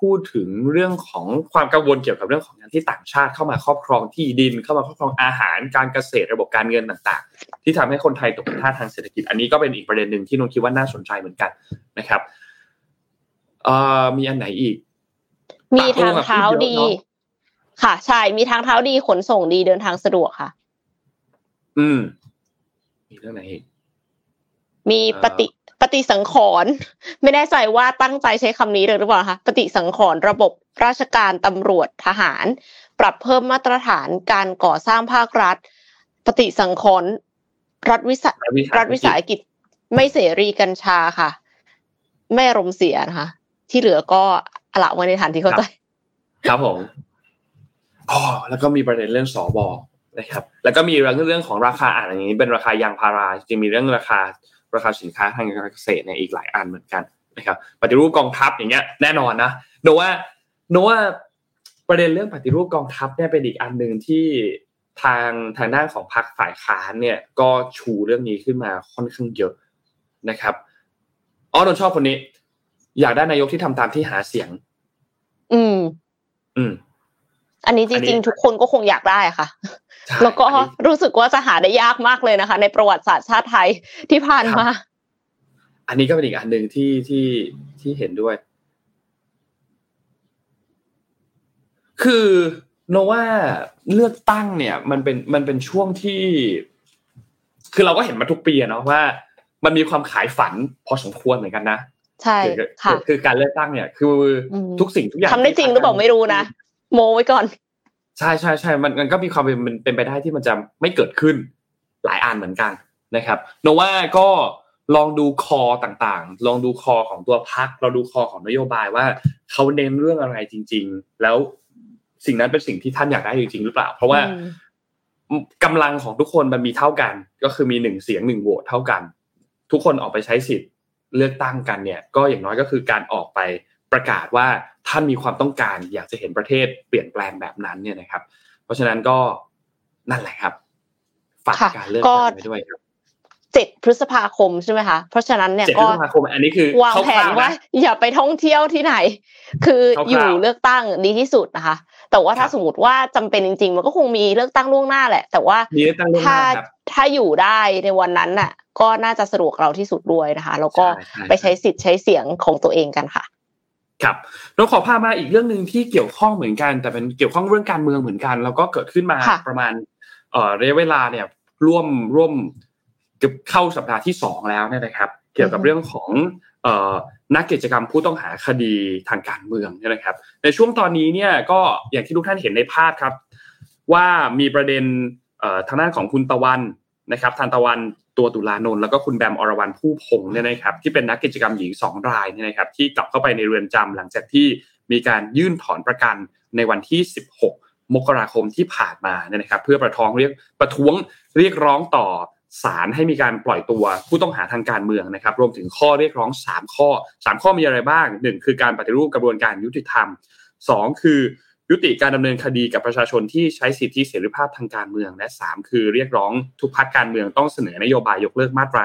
พูดถึงเรื่องของความกังวลเกี่ยวกับเรื่องของการที่ต่างชาติเข้ามาครอบครองที่ดิน เข้ามาครอบครองอาหารการเกษตรระบบการเงินต่าง ๆ ที่ทำให้คนไทยตกเป็นทาสทางเศรษฐกิจ อันนี้ก็เป็นอีกประเด็นหนึ่งที่นนท์คิดว่าน่าสนใจเหมือนกันนะครับเอ่อมีอันไหนอีก มีทางเท้าดีปากโกงอะพูดเยอะเนอะค่ะ ใช่มีทางเท้าดีขนส่งดีเดินทางสะดวกค่ะ อืม มีเรื่องไหนอีกมีเอ่อปฏิ ปฏิสังขรณ์ไม่แน่ใจว่าตั้งใจใช้คำนี้เลยหรือเปล่าคะปฏิสังขรณ์ระบบราชการตำรวจทหาร ปรับเพิ่มมาตรฐานการก่อสร้างภาครัฐ ปฏิสังขรณ์รัฐวิสารัฐวิสาหกิจไม่เสรีกัญชาค่ะ ไม่อารมณ์เสียนะคะที่เหลือก็อะละไว้ในฐานที่เข้าใจครับผมอ๋อแล้วก็มีประเด็นเรื่องสอบอนะครับ แล้วก็มีเรื่องเรื่องของราคาอ่านอย่างนี้เป็นราคายางพาราจริงๆมีเรื่องราคา ราคาสินค้าทางการเกษตรเนี่ยอีกหลายอันเหมือนกันนะครับปฏิรูปกองทัพอย่างเงี้ยแน่นอนนะโนว่าโนว่าปประเด็นเรื่องปฏิรูปกองทัพเนี่ยเป็นอีกอันหนึ่งที่ทางทางด้านของพรรคฝ่ายค้านเนี่ยก็ชูเรื่องนี้ขึ้นมาค่อนข้างเยอะนะครับอ๋อนนท์ชอบคนนี้ อยากได้นายกที่ทำตามที่หาเสียง อืม อืม อันนี้จอันนี้ริงๆ ทุกคนก็คงอยากได้อะค่ะใช่แล้วก็อันนี้รู้สึกว่าจะหาได้ยากมากเลยนะคะ ในประวัติศาสตร์ชาติไทยที่ผ่านมา อันนี้ก็เป็นอีกอันหนึ่งที่ที่ที่เห็นด้วย คือโนว่าเลือกตั้งเนี่ย มันเป็นมันเป็นช่วงที่ คือเราก็เห็นมาทุกปีอะเนาะว่า มันมีความขายฝันพอสมควรเหมือนกันนะใช่คือค่ะคือคือการเลือกตั้งเนี่ย คืออมทุกสิ่งทุกอย่างทำได้จริงหรือเปล่าไม่รู้นะ โมไว้ก่อน ใช่ใช่ใช่มันมันก็มีความเป็นเป็นไปได้ที่มันจะไม่เกิดขึ้นหลายอันเหมือนกันนะครับโนว่าก็ลองดูคอต่างๆ ลองดูคอของตัวพักเราดูคอของนโยบายว่าเขาเน้นเรื่องอะไรจริง ๆ แล้วสิ่งนั้นเป็นสิ่งที่ท่านอยากได้จริงๆหรือเปล่า เพราะว่าอืมกำลังของทุกคนมันมีเท่ากัน ก็คือมีหนึ่งเสียงหนึ่งโหวตเท่ากัน ทุกคนออกไปใช้สิทธิ์เลือกตั้งกันเนี่ย ก็อย่างน้อยก็คือการออกไปประกาศว่า ท่านมีความต้องการอยากจะเห็นประเทศเปลี่ยนแปลงแบบนั้นเนี่ยนะครับ เพราะฉะนั้นก็นั่นแหละครับฝากค่ะการเลือกก็ตั้งไว้ด้วยครับเจ็ดพฤษภาคมใช่ไหมคะ เพราะฉะนั้นเนี่ยเจ็ดพก็ฤษภาคมอันนี้คือวางแผนคร่ๆว่านะอย่าไปท่องเที่ยวที่ไหน คือคร่าวๆอยู่เลือกตั้งดีที่สุดนะคะ แต่ว่าถ้าครับสมมติว่าจำเป็นจริง ๆ มันก็คงมีเลือกตั้งล่วงหน้าแหละ แต่ว่ามีเลือกตั้งล่วงหถ้าน้าครับถ้าอยู่ได้ในวันนั้นน่ะ ก็น่าจะสะดวกเราที่สุดด้วยนะคะ แล้วก็ใช่ใช่ไปใช้สิทธิ์ใช้เสียงของตัวเองกันค่ะ ครับเราขอพามาอีกเรื่องหนึ่งที่เกี่ยวข้องเหมือนกัน แต่เป็นเกี่ยวข้องเรื่องการเมืองเหมือนกัน แล้วก็เกิดขึ้นมาค่ะประมาณเอ่อระยะเวลาเนี่ยร่วมร่วมเกือบเข้าสัปดาห์ที่สองแล้วเนี่ยนะครับ เกี่ยวกับเรื่องของเอ่อนักกิจกรรมผู้ต้องหาคดีทางการเมืองเนี่ยนะครับ ในช่วงตอนนี้เนี่ยก็อย่างที่ทุกท่านเห็นในภาพครับ ว่ามีประเด็นเอ่อทางด้านของคุณตะวันนะครับทันตะวัน ตัวตุลานนท์แล้วก็คุณแบมอรวรรณผู้พงษ์เนี่ยนะครับที่เป็นนักกิจกรรมหญิงสองรายเนี่ยนะครับที่กลับเข้าไปในเรือนจำหลังจากที่มีการยื่นถอนประกันในวันที่ 16 มกราคมที่ผ่านมาเนี่ยนะครับ เพื่อประท้วงเรียกประท้วงเรียกร้องต่อศาลให้มีการปล่อยตัวผู้ต้องหาทางการเมืองนะครับ รวมถึงข้อเรียกร้อง 3 ข้อ 3 ข้อมีอะไรบ้าง 1 คือการปฏิรูปกระบวนการยุติธรรม 2 คือ ยุติการดำเนินคดีกับประชาชนที่ใช้สิทธิเสรีภาพทางการเมือง และ 3 คือเรียกร้องทุกพรรคการเมืองต้องเสนอนโยบายยกเลิกมาตรา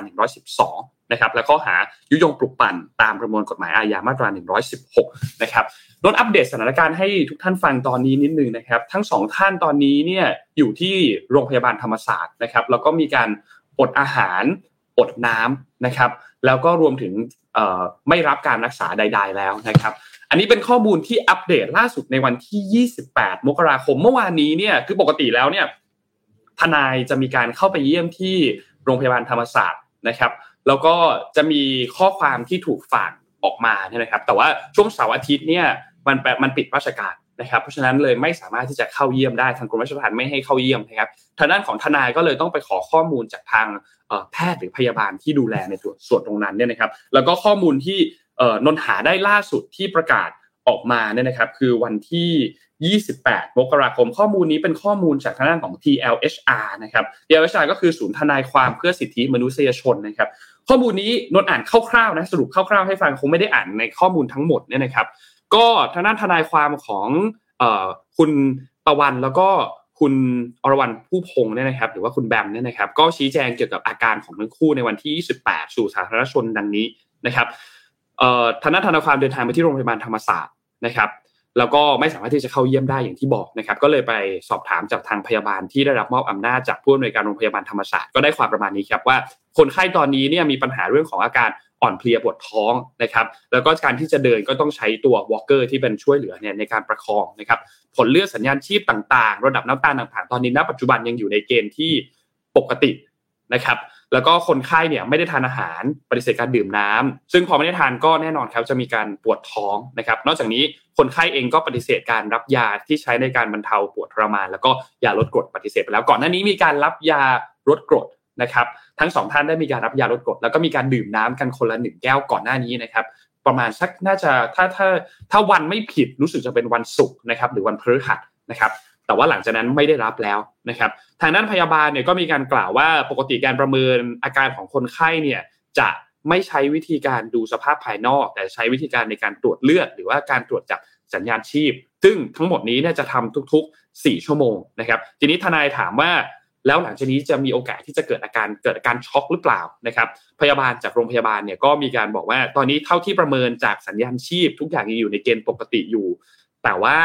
112 นะครับ และข้อหายุยงปลุกปั่นตามประมวลกฎหมายอาญามาตรา 116 นะครับลดอัปเดตสถานการณ์ให้ทุกท่านฟังตอนนี้นิดนึงนะครับ ทั้งสองท่านตอนนี้เนี่ยอยู่ที่โรงพยาบาลธรรมศาสตร์นะครับ แล้วก็มีการอดอาหารอดน้ำนะครับ แล้วก็รวมถึงไม่รับการรักษาใด ๆ แล้วนะครับ อันนี้เป็นข้อมูลที่อัปเดตล่าสุดในวันที่ 28 มกราคมเมื่อวานนี้เนี่ยคือปกติแล้วเนี่ยทนายจะมีการเข้าไปเยี่ยมที่โรงพยาบาลธรรมศาสตร์นะครับ แล้วก็จะมีข้อความที่ถูกฝากออกมาเนี่ยนะครับ แต่ว่าช่วงเสาร์อาทิตย์เนี่ยมันแปมันปิดราชการนะครับ เพราะฉะนั้นเลยไม่สามารถที่จะเข้าเยี่ยมได้ทางกรมราชทัณฑ์ไม่ให้เข้าเยี่ยมนะครับทางด้านของทนายก็เลยต้องไปขอข้อมูลจากทางแพทย์หรือพยาบาลที่ดูแลในส่วนส่วนตรงนั้นเนี่ยนะครับ แล้วก็ข้อมูลที่ นนหาได้ล่าสุดที่ประกาศออกมาเนี่ยนะครับ คือวันที่ 28 มกราคม ข้อมูลนี้เป็นข้อมูลจากทางด้านของ TLHR นะครับ TLHR ก็คือศูนย์ทนายความเพื่อสิทธิมนุษยชนนะครับ ข้อมูลนี้นนอ่านคร่าวๆนะสรุปคร่าวๆให้ฟังคงไม่ได้อ่านในข้อมูลทั้งหมดเนี่ยนะครับ ก็ทางด้านทนายความของออคุณตะวันแล้วก็คุณอรวรรณ ภู่พงษ์เนี่ยนะครับ หรือว่าคุณแบมเนี่ยนะครับ ก็ชี้แจงเกี่ยวกับอาการของทั้งคู่ในวันที่ 28 สู่สาธารณชนดังนี้นะครับ เอ่อทางด้านทนายความเดินทางไปที่โรงพยาบาลธรรมศาสตร์นะครับแล้วก็ไม่สามารถที่จะเข้าเยี่ยมได้อย่างที่บอกนะครับ ก็เลยไปสอบถามจากทางพยาบาลที่ได้รับมอบอำนาจจากผู้อำนวยการโรงพยาบาลธรรมศาสตร์ก็ได้ความประมาณนี้ครับว่า คนไข้ตอนนี้เนี่ยมีปัญหาเรื่องของอาการอ่อนเพลียปวดท้องนะครับ แล้วก็การที่จะเดินก็ต้องใช้ตัว walker ที่เป็นช่วยเหลือเนี่ยในการประคองนะครับ ผลเลือดสัญญาณชีพต่างๆ ระดับน้ำตาลต่างๆ ตอนนี้ณปัจจุบันยังอยู่ในเกณฑ์ที่ปกตินะครับ แล้วก็คนไข้เนี่ยไม่ได้ทานอาหารปฏิเสธการดื่มน้ำซึ่งพอไม่ได้ทานก็แน่นอนครับจะมีการปวดท้องนะครับ นอกจากนี้คนไข้เองก็ปฏิเสธการรับยาที่ใช้ในการบรรเทาปวดทรมาน แล้วก็ยาลดกรดปฏิเสธไปแล้วก่อนหน้านี้มีการรับยาลดกรดนะครับ ทั้งสองท่านได้มีการรับยาลดกรดแล้วก็มีการดื่มน้ำกันคนละหนึ่งแก้วก่อนหน้านี้นะครับประมาณสักน่าจะถ้าถ้าถ้าวันไม่ผิดรู้สึกจะเป็นวันศุกร์นะครับหรือวันพฤหัสนะครับ แต่ว่าหลังจากนั้นไม่ได้รับแล้วนะครับทางด้านพยาบาลเนี่ยก็มีการกล่าวว่าปกติการประเมินอาการของคนไข้เนี่ยจะไม่ใช้วิธีการดูสภาพภายนอก แต่ใช้วิธีการในการตรวจเลือด หรือว่าการตรวจจับสัญญาณชีพ ซึ่งทั้งหมดนี้เนี่ยจะทำทุกๆ 4 ชั่วโมงนะครับทีนี้ทนายถามว่าแล้วหลังจากนี้จะมีโอกาสที่จะเกิดอาการเกิดอาการช็อกหรือเปล่านะครับพยาบาลจากโรงพยาบาลเนี่ยก็มีการบอกว่า ตอนนี้เท่าที่ประเมินจากสัญญาณชีพ ทุกอย่างยังอยู่ในเกณฑ์ปกติอยู่ แต่ว่า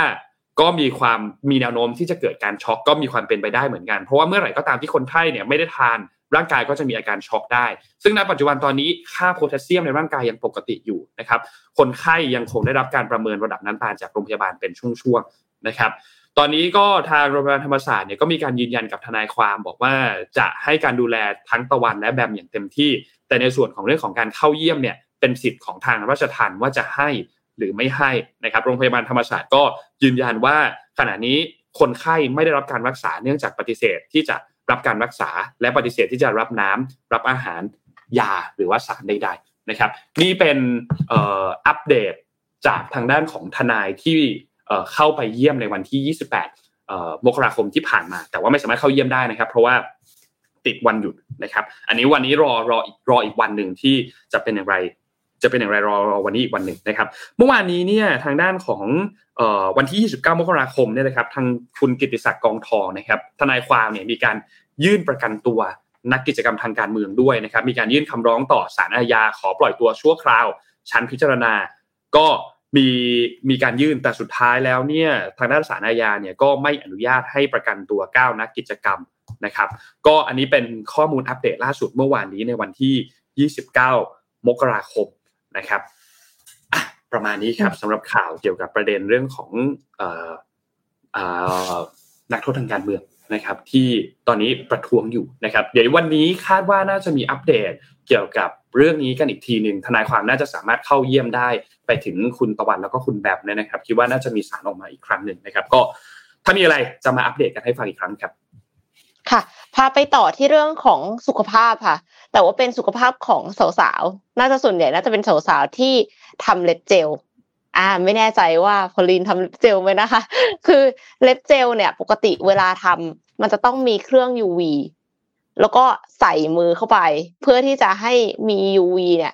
ก็มีความมีแนวโน้มที่จะเกิดการช็อกก็มีความเป็นไปได้เหมือนกัน เพราะว่าเมื่อไหร่ก็ตามที่คนไข้เนี่ยไม่ได้ทานร่างกายก็จะมีอาการช็อกได้ ซึ่งณปัจจุบันตอนนี้ค่าโพแทสเซียมในร่างกายยังปกติอยู่นะครับ คนไข้ยังคงได้รับการประเมินระดับน้ำตาลจากโรงพยาบาลเป็นช่วงๆนะครับ ตอนนี้ก็ทางโรงพยาบาลธรรมศาสตร์เนี่ยก็มีการยืนยันกับทนายความ บอกว่าจะให้การดูแลทั้งตะวันและแบมอย่างเต็มที่ แต่ในส่วนของเรื่องของการเข้าเยี่ยมเนี่ยเป็นสิทธิ์ของทางราชทัณฑ์ว่าจะให้ หรือไม่ให้นะครับโรงพยาบาลธรรมศาสตร์ก็ยืนยันว่าขณะนี้คนไข้ไม่ได้รับการรักษาเนื่องจากปฏิเสธที่จะรับการรักษาและปฏิเสธที่จะรับน้ำรับอาหารยาหรือว่าสารใดๆนะครับ นี่เป็นอัปเดตจากทางด้านของทนายที่เข้าไปเยี่ยมในวันที่ 28 มกราคมที่ผ่านมา แต่ว่าไม่สามารถเข้าเยี่ยมได้นะครับ เพราะว่าติดวันหยุดนะครับ อันนี้วันนี้รอรออีกรออีกวันหนึ่งที่จะเป็นอย่างไร จะเป็นอย่างไรรอวันนี้อีกวันหนึ่งนะครับ เมื่อวานนี้เนี่ยทางด้านของวันที่ 29 มกราคมเนี่ยนะครับทางคุณกิติศักดิ์กองทองนะครับทนายความเนี่ยมีการยื่นประกันตัวนักกิจกรรมทางการเมืองด้วยนะครับมีการยื่นคำร้องต่อศาลอาญาขอปล่อยตัวชั่วคราว ชั้นพิจารณา ก็มีมีการยื่นแต่สุดท้ายแล้วเนี่ยทางด้านศาลอาญาเนี่ยก็ไม่อนุญาตให้ประกันตัว 9 นักกิจกรรมนะครับ ก็อันนี้เป็นข้อมูลอัปเดตล่าสุดเมื่อวานนี้ในวันที่ 29 มกราคม นะครับประมาณนี้ครับสำหรับข่าวเกี่ยวกับประเด็นเรื่องของนักโทษทางการเมืองนะครับ ที่ตอนนี้ประท้วงอยู่นะครับ เดี๋ยววันนี้คาดว่าน่าจะมีอัปเดตเกี่ยวกับเรื่องนี้กันอีกทีหนึ่งทนายความน่าจะสามารถเข้าเยี่ยมได้ ไปถึงคุณตะวันแล้วก็คุณแบบเนี่ยนะครับ คิดว่าน่าจะมีสารออกมาอีกครั้งหนึ่งนะครับ ก็ถ้ามีอะไรจะมาอัปเดตกันให้ฟังอีกครั้งครับ ค่ะ พาไปต่อที่เรื่องของสุขภาพค่ะ แต่ว่าเป็นสุขภาพของสาวๆ น่าจะส่วนใหญ่น่าจะเป็นสาวๆ ที่ทำเล็บเจล อ่า ไม่แน่ใจว่าพอลินทำเล็บเจลไหมนะคะ คือเล็บเจลเนี่ย ปกติเวลาทำมันจะต้องมีเครื่อง UV แล้วก็ใส่มือเข้าไป เพื่อที่จะให้มี UV เนี่ย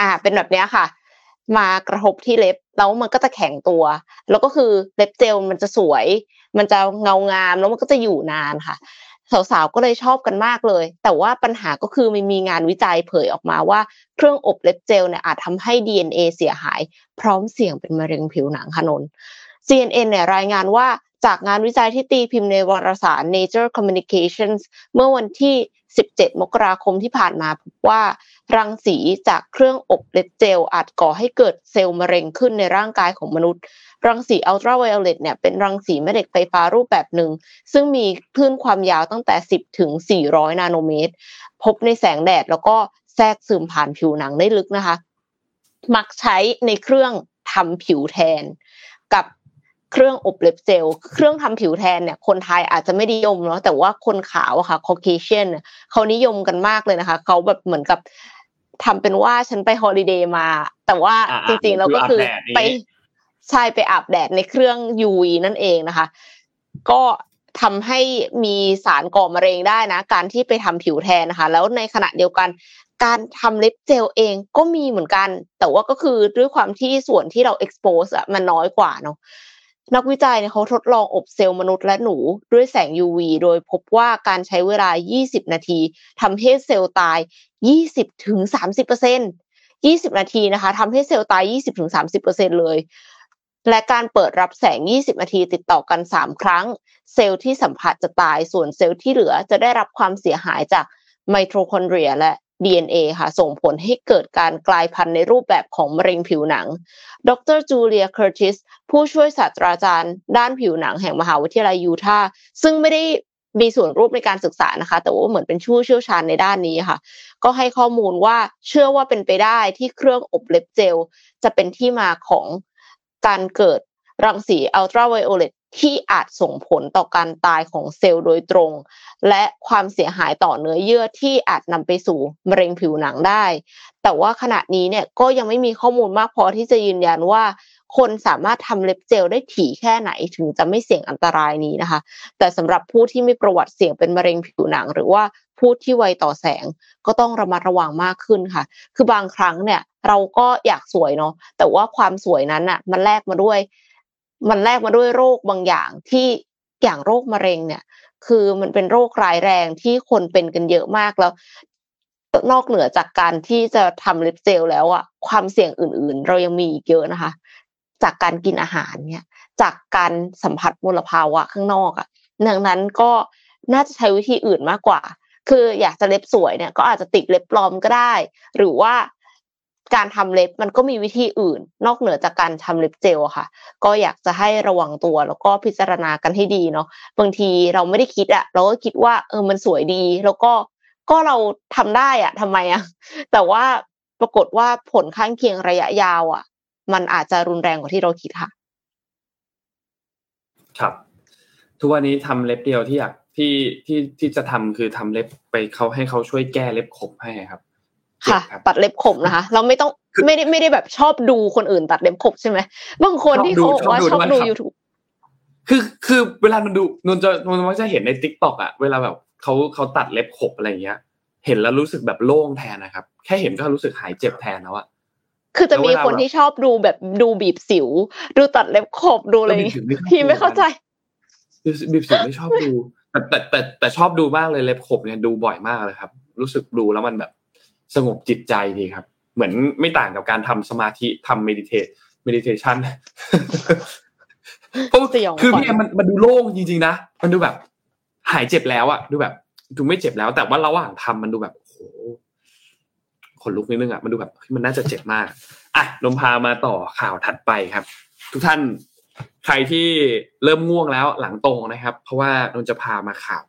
อ่า เป็นแบบนี้ค่ะ มากระทบที่เล็บแล้วมันก็จะแข็งตัว แล้วก็คือเล็บเจลมันจะสวย มันจะเงางามแล้วมันก็จะอยู่นานค่ะ สาวๆก็เลยชอบกันมากเลย แต่ว่าปัญหาก็คือมันมีงานวิจัยเผยออกมาว่าเครื่องอบเล็บเจลเนี่ยอาจทำให้ DNA เสียหาย พร้อมเสี่ยงเป็นมะเร็งผิวหนังขนน CNN เนี่ยรายงานว่าจากงานวิจัยที่ตีพิมพ์ในวารสาร Nature Communications เมื่อวันที่ 17 มกราคมที่ผ่านมาพบว่า รังสีจากเครื่องอบเล็บเจลอาจก่อให้เกิดเซลล์มะเร็งขึ้นในร่างกายของมนุษย์ รังสีอัลตราไวโอเลตเนี่ยเป็นรังสีแม่เหล็กไฟฟ้ารูปแบบหนึ่ง ซึ่งมีคลื่นความยาวตั้งแต่ 10 ถึง 400 นาโนเมตร พบในแสงแดดแล้วก็แทรกซึมผ่านผิวหนังได้ลึกนะคะ มักใช้ในเครื่องทำผิวแทน กับเครื่องอบเล็บเจล เครื่องทำผิวแทนเนี่ย คนไทยอาจจะไม่นิยมเนาะ แต่ว่าคนขาวอะค่ะ Caucasian เขานิยมกันมากเลยนะคะ เขาแบบเหมือนกับ ทำเป็นว่าฉันไปฮอลิเดย์มา แต่ว่าจริงๆแล้วก็คือไปใช่ไปอาบแดดในเครื่อง UV นั่นเองนะคะ ก็ทำให้มีสารก่อมะเร็งได้นะ การที่ไปทำผิวแทนนะคะ แล้วในขณะเดียวกัน การทำเล็บเจลเองก็มีเหมือนกัน แต่ว่าก็คือด้วยความที่ส่วนที่เรา expose อะมันน้อยกว่าเนาะ นักวิจัยเนี่ยเขาทดลองอบเซลล์มนุษย์และหนูด้วยแสง UV โดยพบว่าการใช้เวลา 20 นาทีทำให้เซลล์ตาย 20-30% 20 นาทีนะคะทำให้เซลล์ตาย 20-30%เลย และการเปิดรับแสง 20 นาทีติดต่อกัน 3 ครั้ง เซลล์ที่สัมผัสจะตายส่วนเซลล์ที่เหลือจะได้รับความเสียหายจากไมโทคอนเดรียและ DNA ค่ะส่งผลให้เกิดการกลายพันธุ์ในรูปแบบของมะเร็งผิวหนัง ดรจูเลียเคอร์ติสผู้ช่วยศาสตราจารย์ด้านผิวหนังแห่งมหาวิทยาลัยยูทาห์ซึ่งไม่ได้มีส่วนร่วมในการศึกษานะคะ แต่ว่าเหมือนเป็นผู้เชี่ยวชาญในด้านนี้ค่ะ ก็ให้ข้อมูลว่าเชื่อว่าเป็นไปได้ที่เครื่องอบเล็บเจล จะเป็นที่มาของการเกิดรังสีอัลตราไวโอเลต ที่อาจส่งผลต่อการตายของเซลล์โดยตรง และความเสียหายต่อเนื้อเยื่อที่อาจนำไปสู่มะเร็งผิวหนังได้ แต่ว่าขณะนี้เนี่ยก็ยังไม่มีข้อมูลมากพอที่จะยืนยันว่า คนสามารถทำเล็บเจลได้ถี่แค่ไหนถึงจะไม่เสี่ยงอันตรายนี้นะคะ แต่สำหรับผู้ที่มีประวัติเสี่ยงเป็นมะเร็งผิวหนัง หรือว่าผู้ที่ไวต่อแสงก็ต้องระมัดระวังมากขึ้นค่ะ คือบางครั้งเนี่ยเราก็อยากสวยเนาะแต่ว่าความสวยนั้นอะมันแลกมาด้วย มันแลกมาด้วยโรคบางอย่างที่อย่างโรคมะเร็งเนี่ย คือมันเป็นโรคร้ายแรงที่คนเป็นกันเยอะมากแล้ว นอกเหนือจากการที่จะทำเล็บเจลแล้วอะความเสี่ยงอื่น ๆ เรายังมีอีกเยอะนะคะ จากการกินอาหารเนี่ย จากการสัมผัสมลภาวะข้างนอกอะดังนั้นก็น่าจะใช้วิธีอื่นมากกว่า คืออยากจะเล็บสวยเนี่ย ก็อาจจะติดเล็บปลอมก็ได้ หรือว่า การทำเล็บมันก็มีวิธีอื่น นอกเหนือจากการทำเล็บเจลอะค่ะ ก็อยากจะให้ระวังตัวแล้วก็พิจารณากันให้ดีเนาะบางทีเราไม่ได้คิดอะเราก็คิดว่าเออมันสวยดี แล้วก็ก็เราทำได้อะทำไมอะแต่ว่าปรากฏว่าผลข้างเคียงระยะยาวอะมันอาจจะรุนแรงกว่าที่เราคิดค่ะ ครับ ทุกวันนี้ทำเล็บเดียวที่อยากที่ที่ที่จะทำคือทำเล็บไปเขาให้เขาช่วยแก้เล็บขบให้ครับเจ็บ ค่ะครับตัดเล็บขบนะคะ เราไม่ต้องคือไม่ได้ไม่ได้แบบชอบดูคนอื่นตัดเล็บขบใช่ไหมบางคนที่เขาบอกว่าชชออบบดูดูด้วยครับ YouTube คือคือเวลานนดูนนจะนนมักจะเห็นใน TikTok อะเวลาแบบเขาเขาตัดเล็บขบอะไรอย่างเงี้ย เห็นแล้วรู้สึกแบบโล่งแทนนะครับ แค่เห็นก็รู้สึกหายเจ็บแทนแล้วอะคือจะมีแล้วเวลาคนที่ชอบดูแบบดูบีบสิว ดูตัดเล็บขบดูอะไรอย่างเงี้ย แล้วบีเงี้บยสิวไม่ชอบพี่ไม่เข้าใจดูบีบสิวไม่ชอบดูแต่แต่แต่แต่ชอบดูมากเลยเล็บขบเนี่ยดูบ่อยมากเลยครับ รู้สึกดูแล้วมันแบบ สงบจิตใจดีครับ เหมือนไม่ต่างกับการทำสมาธิทำ meditat- meditationเพราะสยองคือขวัญพี่แอมมันมันดูโล่งจริงๆนะมันดูแบบ หายเจ็บแล้วอะดูแบบดูไม่เจ็บแล้ว แต่ว่าระหว่างทำมันดูแบบโอ้โหขนลุกนิดนึงอะมันดูแบบเฮ้ยมันน่าจะเจ็บมากอะนมพามาต่อข่าวถัดไปครับ ทุกท่านใครที่เริ่มง่วงแล้วหลังตรงนะครับ เพราะว่านนจะพามาข่าว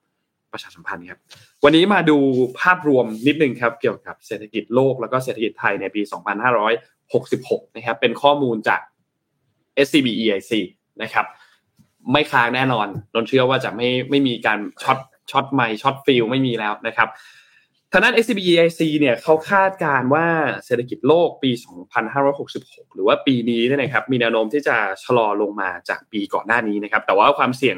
ประชาสัมพันธ์ครับ วันนี้มาดูภาพรวมนิดนึงครับเกี่ยวกับเศรษฐกิจโลกแล้วก็เศรษฐกิจไทยในปี 2566 นะครับ เป็นข้อมูลจาก SCB EIC นะครับ ไม่ค้างแน่นอนนนเชื่อว่าจะไม่ไม่มีการช็อตช็อตไมค์ช็อต feel ไม่มีแล้วนะครับทางด้าน SCB EIC เนี่ยเขาคาดการณ์ว่าเศรษฐกิจโลกปี 2566 หรือว่าปีนี้เนี่ยนะครับ มีแนวโน้มที่จะชะลอลงมาจากปีก่อนหน้านี้นะครับ แต่ว่าความเสี่ยง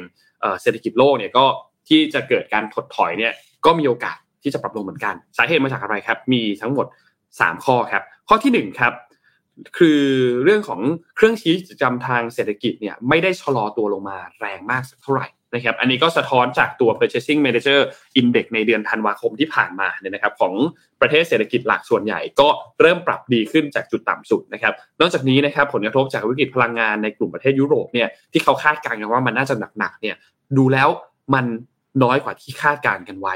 เศรษฐกิจโลกเนี่ยก็ ที่จะเกิดการถดถอยเนี่ยก็มีโอกาสที่จะปรับลงเหมือนกัน สาเหตุมาจากอะไรครับ มีทั้งหมด 3 ข้อครับ ข้อทีหนึ่1ครับคือเรื่องของเครื่องชี้จกรรมทางเศรษฐกิจเนี่ยไม่ได้ชะลอตัวลงมาแรงมากสักเท่าไหร่นะครับอันนี้ก็สะท้อนจากตัว Purchasing Manager Index ในเดือนธันวาคมที่ผ่านมาเนี่ยนะครับของประเทศเศรษฐกิจหลักส่วนใหญ่ก็เริ่มปรับดีขึ้นจากจุดต่ำสุดนะครับนอกจากนี้นะครับผลกระทบจากวิกฤตพลังงานในกลุ่มประเทศยุโรปเนี่ยที่เขาคาดการณ์กันว่ามันน่าจะหนักๆเนี่ยดูแล้ว มันน้อยกว่าที่คาดการณ์กันไว้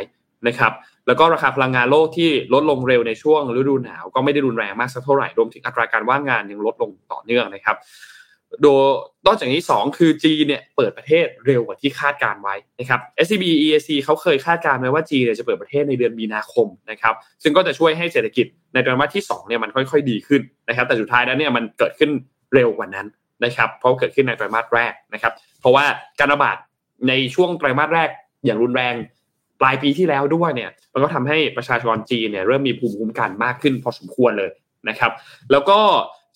นะครับแล้วก็ราคาพลังงานโลกที่ลดลงเร็วในช่วงฤดูหนาวก็ไม่ได้รุนแรงมากสักเท่าไหร่รวมถึงอัตราการว่างงานยังลดลงต่อเนื่องนะครับ โดยนอกจากนี้ 2 คือจีนเนี่ยเปิดประเทศเร็วกว่าที่คาดการไว้นะครับ SCB EAC เขาเคยคาดการณ์ไว้ว่าจีนเนี่ยจะเปิดประเทศในเดือนมีนาคมนะครับซึ่งก็จะช่วยให้เศรษฐกิจในไตรมาสที่2เนี่ยมันค่อยๆ ดีขึ้นนะครับแต่สุดท้ายแล้วเนี่ยมันเกิดขึ้นเร็วกว่านั้นนะครับเพราะเกิดขึ้นในไตรมาสแรกนะครับเพราะว่าการระบาด ในช่วงไตรมาสแรกอย่างรุนแรงปลายปีที่แล้วด้วยเนี่ยมันก็ทำให้ประชาชนจีนเนี่ยเริ่มมีภูมิคุ้มกันมากขึ้นพอสมควรเลยนะครับ แล้วก็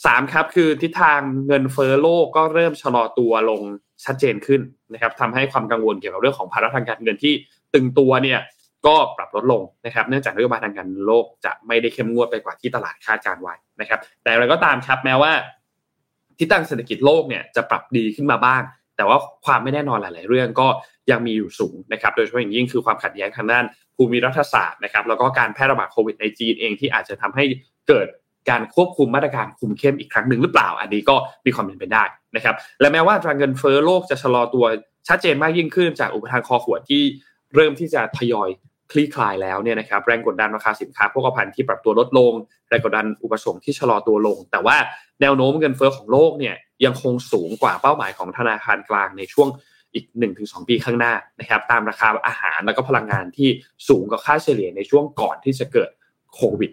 สามครับคือทิศทางเงินเฟ้อโลกก็เริ่มชะลอตัวลงชัดเจนขึ้นนะครับทำให้ความกังวลเกี่ยวกับเรื่องของภาระทางการเงินที่ตึงตัวเนี่ยก็ปรับลดลงนะครับ เนื่องจากนโยบายทางการเงินโลกจะไม่ได้เข้มงวดไปกว่าที่ตลาดคาดการไว้นะครับ แต่อะไรก็ตามครับแม้ว่าทิศทางเศรษฐกิจโลกเนี่ยจะปรับดีขึ้นมาบ้าง แต่ว่าความไม่แน่นอนหลาย ๆ เรื่องก็ยังมีอยู่สูงนะครับ โดยเฉพาะอย่างยิ่งคือความขัดแย้งทางด้านภูมิรัฐศาสตร์นะครับ แล้วก็การแพร่ระบาดโควิดในจีนเองที่อาจจะทำให้เกิดการควบคุมมาตรการคุมเข้มอีกครั้งหนึ่งหรือเปล่า อันนี้ก็มีความเป็นไปได้นะครับ และแม้ว่าอัตราเงินเฟ้อโลกจะชะลอตัวชัดเจนมากยิ่งขึ้นจากอุปทานคอขวดที่เริ่มที่จะทยอย คลี่คลายแล้วเนี่ยนะครับแรงกดดันราคาสินค้าโภคภัณฑ์ที่ปรับตัวลดลง แรงกดดันอุปสงค์ที่ชะลอตัวลง แต่ว่าแนวโน้มเงินเฟ้อของโลกเนี่ยยังคงสูงกว่าเป้าหมายของธนาคารกลางในช่วงอีก 1-2 ปีข้างหน้านะครับตามราคาอาหารแล้วก็พลังงานที่สูงกว่าค่าเฉลี่ยในช่วงก่อนที่จะเกิดโควิด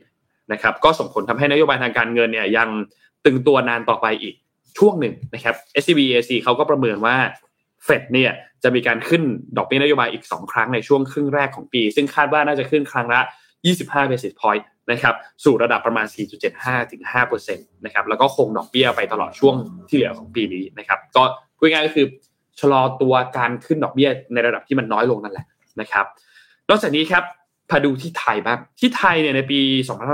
นะครับก็ส่งผลทำให้นโยบายทางการเงินเนี่ยยังตึงตัวนานต่อไปอีกช่วงหนึ่งนะครับ SCBAC เขาก็ประเมินว่า เฟดเนี่ยจะมีการขึ้นดอกเบี้ยนโยบายอีก 2 ครั้งในช่วงครึ่งแรกของปี ซึ่งคาดว่าน่าจะขึ้นครั้งละ 25 basis point นะครับสู่ระดับประมาณ 4.75 ถึง5%นะครับแล้วก็คงดอกเบี้ยไปตลอดช่วงที่เหลือของปีนี้นะครับก็พูดง่ายก็คือชะลอตัวการขึ้นดอกเบี้ยในระดับที่มันน้อยลงนั่นแหละนะครับนอกจากนี้ครับ พาดูที่ไทยบ้างที่ไทยเนี่ยในปี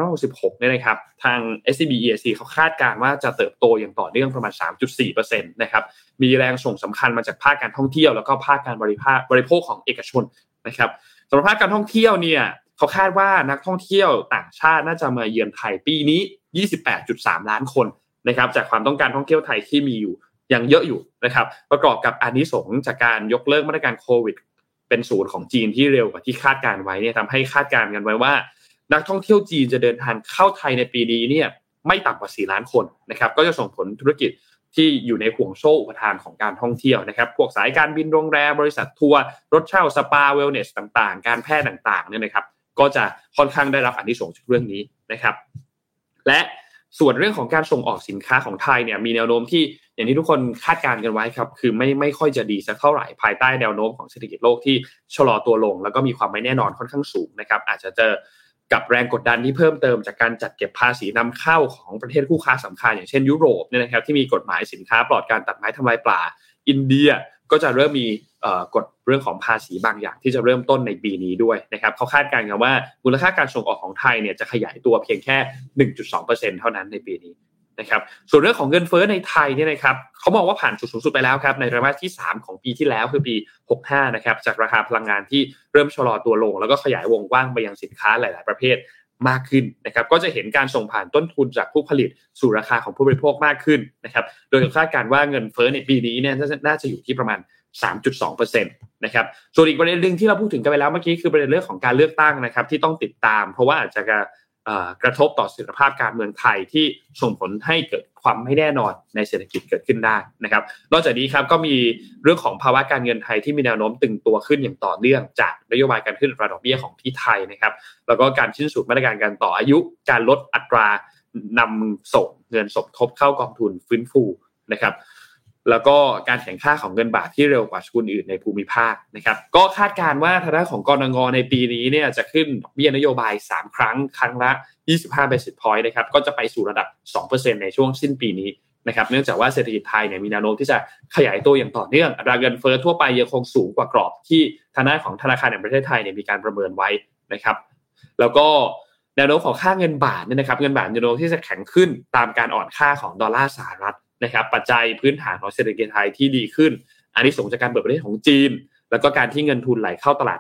2566เนี่ยนะครับทาง SCB EAC เขาคาดการณ์ว่าจะเติบโตอย่างต่อเนื่องประมาณ 3.4%นะครับมีแรงส่งสำคัญมาจากภาคการท่องเที่ยวแล้วก็ภาคการบริภาคบริโภคของเอกชนนะครับสำหรับภาคการท่องเที่ยวเนี่ยเขาคาดว่านักท่องเที่ยวต่างชาติน่าจะมาเยือนไทยปีนี้ 28.3 ล้านคนนะครับจากความต้องการท่องเที่ยวไทยที่มีอยู่ยังเยอะอยู่นะครับประกอบกับอานิสงส์จากการยกเลิกมาตรการโควิด เป็นศูนย์ของจีนที่เร็วกว่าที่คาดการไว้เนี่ยทำให้คาดการกันไว้ว่า นักท่องเที่ยวจีนจะเดินทางเข้าไทยในปีนี้เนี่ยไม่ต่ำกว่า 4 ล้านคนนะครับก็จะส่งผลธุรกิจที่อยู่ในห่วงโซ่อุปทานของการท่องเที่ยวนะครับ พวกสายการบินโรงแรมบริษัททัวร์รถเช่าสปาเวลเนสต่างๆ การแพทย์ต่างๆเนี่ยนะครับ ก็จะค่อนข้างได้รับอันที่ส่งส์จากเรื่องนี้นะครับ และ ส่วนเรื่องของการส่งออกสินค้าของไทยเนี่ยมีแนวโน้มที่อย่างที่ทุกคนคาดการณ์กันไว้ครับ คือไม่ไม่ค่อยจะดีสักเท่าไหร่ภายใต้แนวโน้มของเศรษฐกิจโลกที่ชะลอตัวลง แล้วก็มีความไม่แน่นอนค่อนข้างสูงนะครับ อาจจะเจอกับแรงกดดันที่เพิ่มเติมจากการจัดเก็บภาษีนำเข้าของประเทศคู่ค้าสำคัญ อย่างเช่นยุโรปเนี่ยนะครับที่มีกฎหมายสินค้าปลอดการตัดไม้ทำลายป่า อินเดียก็จะเริ่มมี กฎเรื่องของภาษีบางอย่างที่จะเริ่มต้นในปีนี้ด้วยนะครับเขาคาดการณ์กันว่ามูลค่าการส่งออกของไทยเนี่ยจะขยายตัวเพียงแค่ 1.2%เท่านั้นในปีนี้นะครับส่วนเรื่องของเงินเฟ้อในไทยเนี่ยนะครับเขามองว่าผ่านจุดสูงสุดไปแล้วครับในไตรมาสที่ 3 ของปีที่แล้วคือปี 65 นะครับจากราคาพลังงานที่เริ่มชะลอตัวลง แล้วก็ขยายวงกว้างไปยังสินค้าหลาย ๆ ประเภทมากขึ้นนะครับก็จะเห็นการส่งผ่านต้นทุนจากผู้ผลิตสู่ราคาของผู้บริโภคมากขึ้นนะครับโดยคาดการณ์ว่าเงินเฟ้อในปีนี้เนี่ยน่าจะอยู่ที่ประมาณ 3.2%นะครับส่วนอีกประเด็นหนึ่งที่เราพูดถึงกันไปแล้วเมื่อกี้คือประเด็นเรื่องของการเลือกตั้งนะครับที่ต้องติดตาม เพราะว่าอาจจะกระทบต่อเสถียรภาพการเมืองไทยที่ส่งผลให้เกิดความไม่แน่นอนในเศรษฐกิจเกิดขึ้นได้นะครับ นอกจากนี้ครับก็มีเรื่องของภาวะการเงินไทยที่มีแนวโน้มตึงตัวขึ้นอย่างต่อเนื่องจากนโยบายการขึ้นอัตราดอกเบี้ยของที่ไทยนะครับ แล้วก็การชิ้นสุดมาตรการการต่ออายุ การลดอัตรานำส่งเงินสมทบเข้ากองทุนฟื้นฟูนะครับ แล้วก็การแข่งค่าของเงินบาทที่เร็วกว่าสกุลอื่นในภูมิภาคนะครับ ก็คาดการว่าทางด้านของกรงงในปีนี้เนี่ยจะขึ้นเบี้ยนโยบาย 3 ครั้งครั้งละ 25 basis point นะครับ ก็จะไปสู่ระดับ 2%ในช่วงสิ้นปีนี้นะครับ เนื่องจากว่าเศรษฐกิจไทยเนี่ยมีแนวโน้มที่จะขยายตัวอย่างต่อเนื่อง อัตราเงินเฟ้อทั่วไปยังคงสูงกว่ากรอบที่ทางด้านของธนาคารแห่งประเทศไทยเนี่ยมีการประเมินไว้นะครับ แล้วก็แนวโน้มของค่าเงินบาทเนี่ยนะครับ เงินบาทแนวโน้มที่จะแข็งขึ้นตามการอ่อนค่าของดอลลาร์สหรัฐ นะครับปัจจัยพื้นฐานของเศรษฐกิจไทยที่ดีขึ้น อันนี้ส่งจากการเปิดประเทศของจีน แล้วก็การที่เงินทุนไหลเข้าตลาด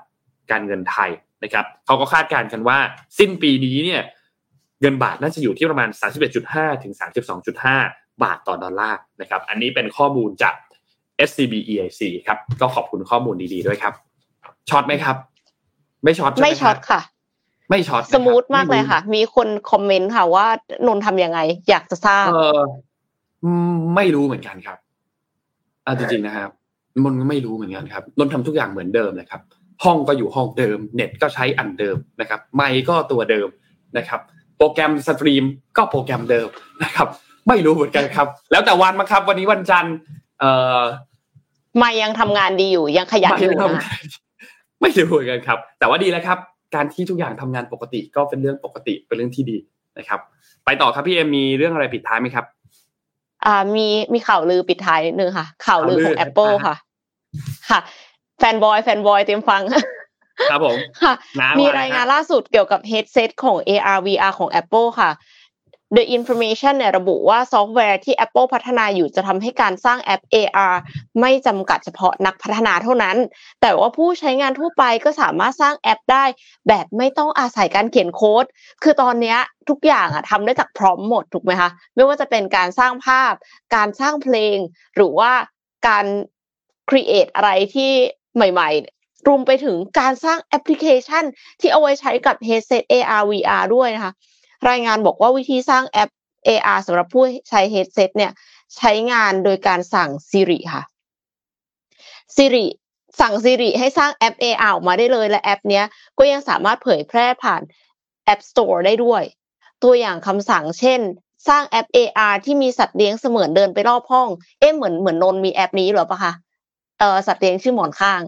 การเงินไทยนะครับเขาก็คาดการณ์กันว่าสิ้นปีนี้เนี่ยเงินบาทน่าจะอยู่ที่ประมาณ 31.5 ถึง 32.5 บาทต่อดอลลาร์นะครับอันนี้เป็นข้อมูลจาก SCB EIC ครับก็ขอบคุณข้อมูลดีๆด้วยครับช็อตไหมครับ ไม่ช็อตไม่ช็อตค่ะ ไม่ช็อต smoothมากเลยค่ะ มีคนคอมเมนต์ค่ะว่านนทำยังไง อยากจะทราบเออ ไม่รู้เหมือนกันครับอ่าจริงๆนะครับมันก็ไม่รู้เหมือนกันครับนนทำทุกอย่างเหมือนเดิมเลยครับ ห้องก็อยู่ห้องเดิม เน็ตก็ใช้อันเดิมนะครับ ไมค์ก็ตัวเดิมนะครับ โปรแกรมสตรีมก็โปรแกรมเดิมนะครับ ไม่รู้เหมือนกันครับ แล้วแต่วันมาครับ วันนี้วันจันทร์เอ่อไม่ยังทำงานดีอยู่ยังขยันอยู่ไม่ทำนะงานไม่รู้เหมือนกันครับ แต่ว่าดีแล้วครับ การที่ทุกอย่างทำงานปกติก็เป็นเรื่องปกติเป็นเรื่องที่ดีนะครับ ไปต่อครับพี่เอ็มมีเรื่องอะไรปิดท้ายไหมครับ อ่ามีมีข่าวลือปิดท้ายนิดนึงค่ะ ข่าวลือของข่าวลือ Apple อ่าฮะค่ะ ค่ะ fanboy fanboy เตรียมฟัง ครับผม ค่ะน้ำมีอะไรรายงานฮะล่าสุดเกี่ยวกับ headset ของ AR VR ของ Apple ค่ะ The Information เนี่ยระบุว่าซอฟต์แวร์ที่ Apple พัฒนาอยู่จะทำให้การสร้างแอป AR ไม่จำกัดเฉพาะนักพัฒนาเท่านั้น แต่ว่าผู้ใช้งานทั่วไปก็สามารถสร้างแอปได้ แบบไม่ต้องอาศัยการเขียนโค้ด คือตอนนี้ทุกอย่างอะทำได้จาก prompt หมดถูกไหมคะ ไม่ว่าจะเป็นการสร้างภาพ การสร้างเพลง หรือว่าการ create อะไรที่ใหม่ ๆรวมไปถึงการสร้างแอปพลิเคชันที่เอาไว้ใช้กับ headset AR VR ด้วยนะคะ รายงานบอกว่าวิธีสร้างแอป AR สำหรับผู้ใช้ headset เนี่ยใช้งานโดยการสั่ง Siri ค่ะ Siri สั่ง Siri ให้สร้างแอป AR ออกมาได้เลยและแอปเนี้ยก็ยังสามารถเผยแพร่ผ่าน App Store ได้ด้วย ตัวอย่างคำสั่งเช่น สร้างแอป AR ที่มีสัตว์เลี้ยงเสมือนเดินไปรอบห้อง เอ๊ะเหมือนเหมือนนนมีแอปนี้หรอปะคะเออสัตว์เลี้ยงชื่อหมอนข้าง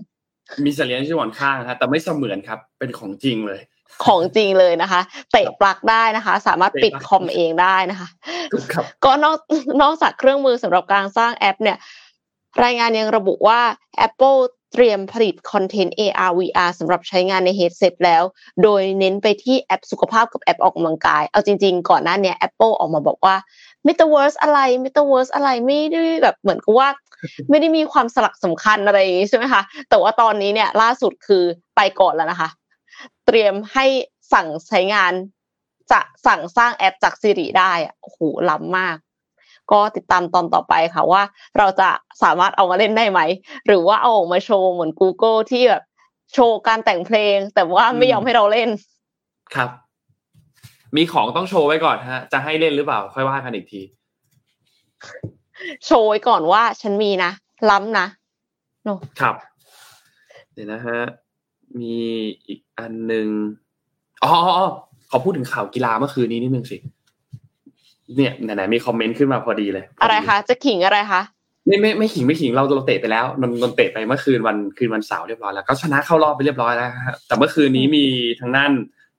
มีสัตว์เลี้ยงชื่อหมอนข้างครับแต่ไม่เสมือนครับ เป็นของจริงเลย ของจริงเลยนะคะ เตะปลั๊กได้นะคะ สามารถปิดเตะปลั๊กคอมเองได้นะคะถูกครับก็นอกนอกจากเครื่องมือสำหรับการสร้างแอปเนี่ย รายงานยังระบุว่า Apple เตรียมผลิตคอนเทนต์ AR VR สำหรับใช้งานใน headset แล้ว โดยเน้นไปที่แอปสุขภาพกับแอปออกกำลังกาย เอาจริงๆ ก่อนหน้าเนี้ย Apple ออกมาบอกว่า Metaverse อะไร Metaverse อะไรไม่ได้แบบเหมือนกับว่า ไม่ได้มีความสลักสำคัญอะไรอย่างงี้ใช่ไหมคะ แต่ว่าตอนนี้เนี่ยล่าสุดคือไปก่อนแล้วนะคะ เตรียมให้สั่งใช้งานจะสั่งสร้างแอปจาก Siri ได้อะโอ้โหล้ำมาก ก็ติดตามตอนต่อไปค่ะว่า เราจะสามารถเอามาเล่นได้ไหม หรือว่าเอาออกมาโชว์เหมือน Google ที่แบบโชว์การแต่งเพลง แต่ว่าไม่ยอมให้เราเล่น ครับ มีของต้องโชว์ไว้ก่อนฮะ จะให้เล่นหรือเปล่า ค่อยว่ากันอีกที โชว์ไว้ก่อนว่าฉันมีนะล้ำนะโนครับ เดี๋ยวนะฮะ มีอีกอันหนึ่งอ๋ออ๋ออ๋อขอพูดถึงข่าวกีฬาเมื่อคืนนี้นิดนึงสิ เนี่ยไหนๆมีคอมเมนต์ขึ้นมาพอดีเลย อะไรคะจะขิงอะไรคะไม่ไม่ไม่ขิงไม่ขิงเราเราเตะไปแล้วนนนนเตะไปเมื่อคืนวันคืนวันเสาร์เรียบร้อยแล้วก็ชนะเข้ารอบไปเรียบร้อยแล้วฮะแต่เมื่อคืนนี้มีทางด้าน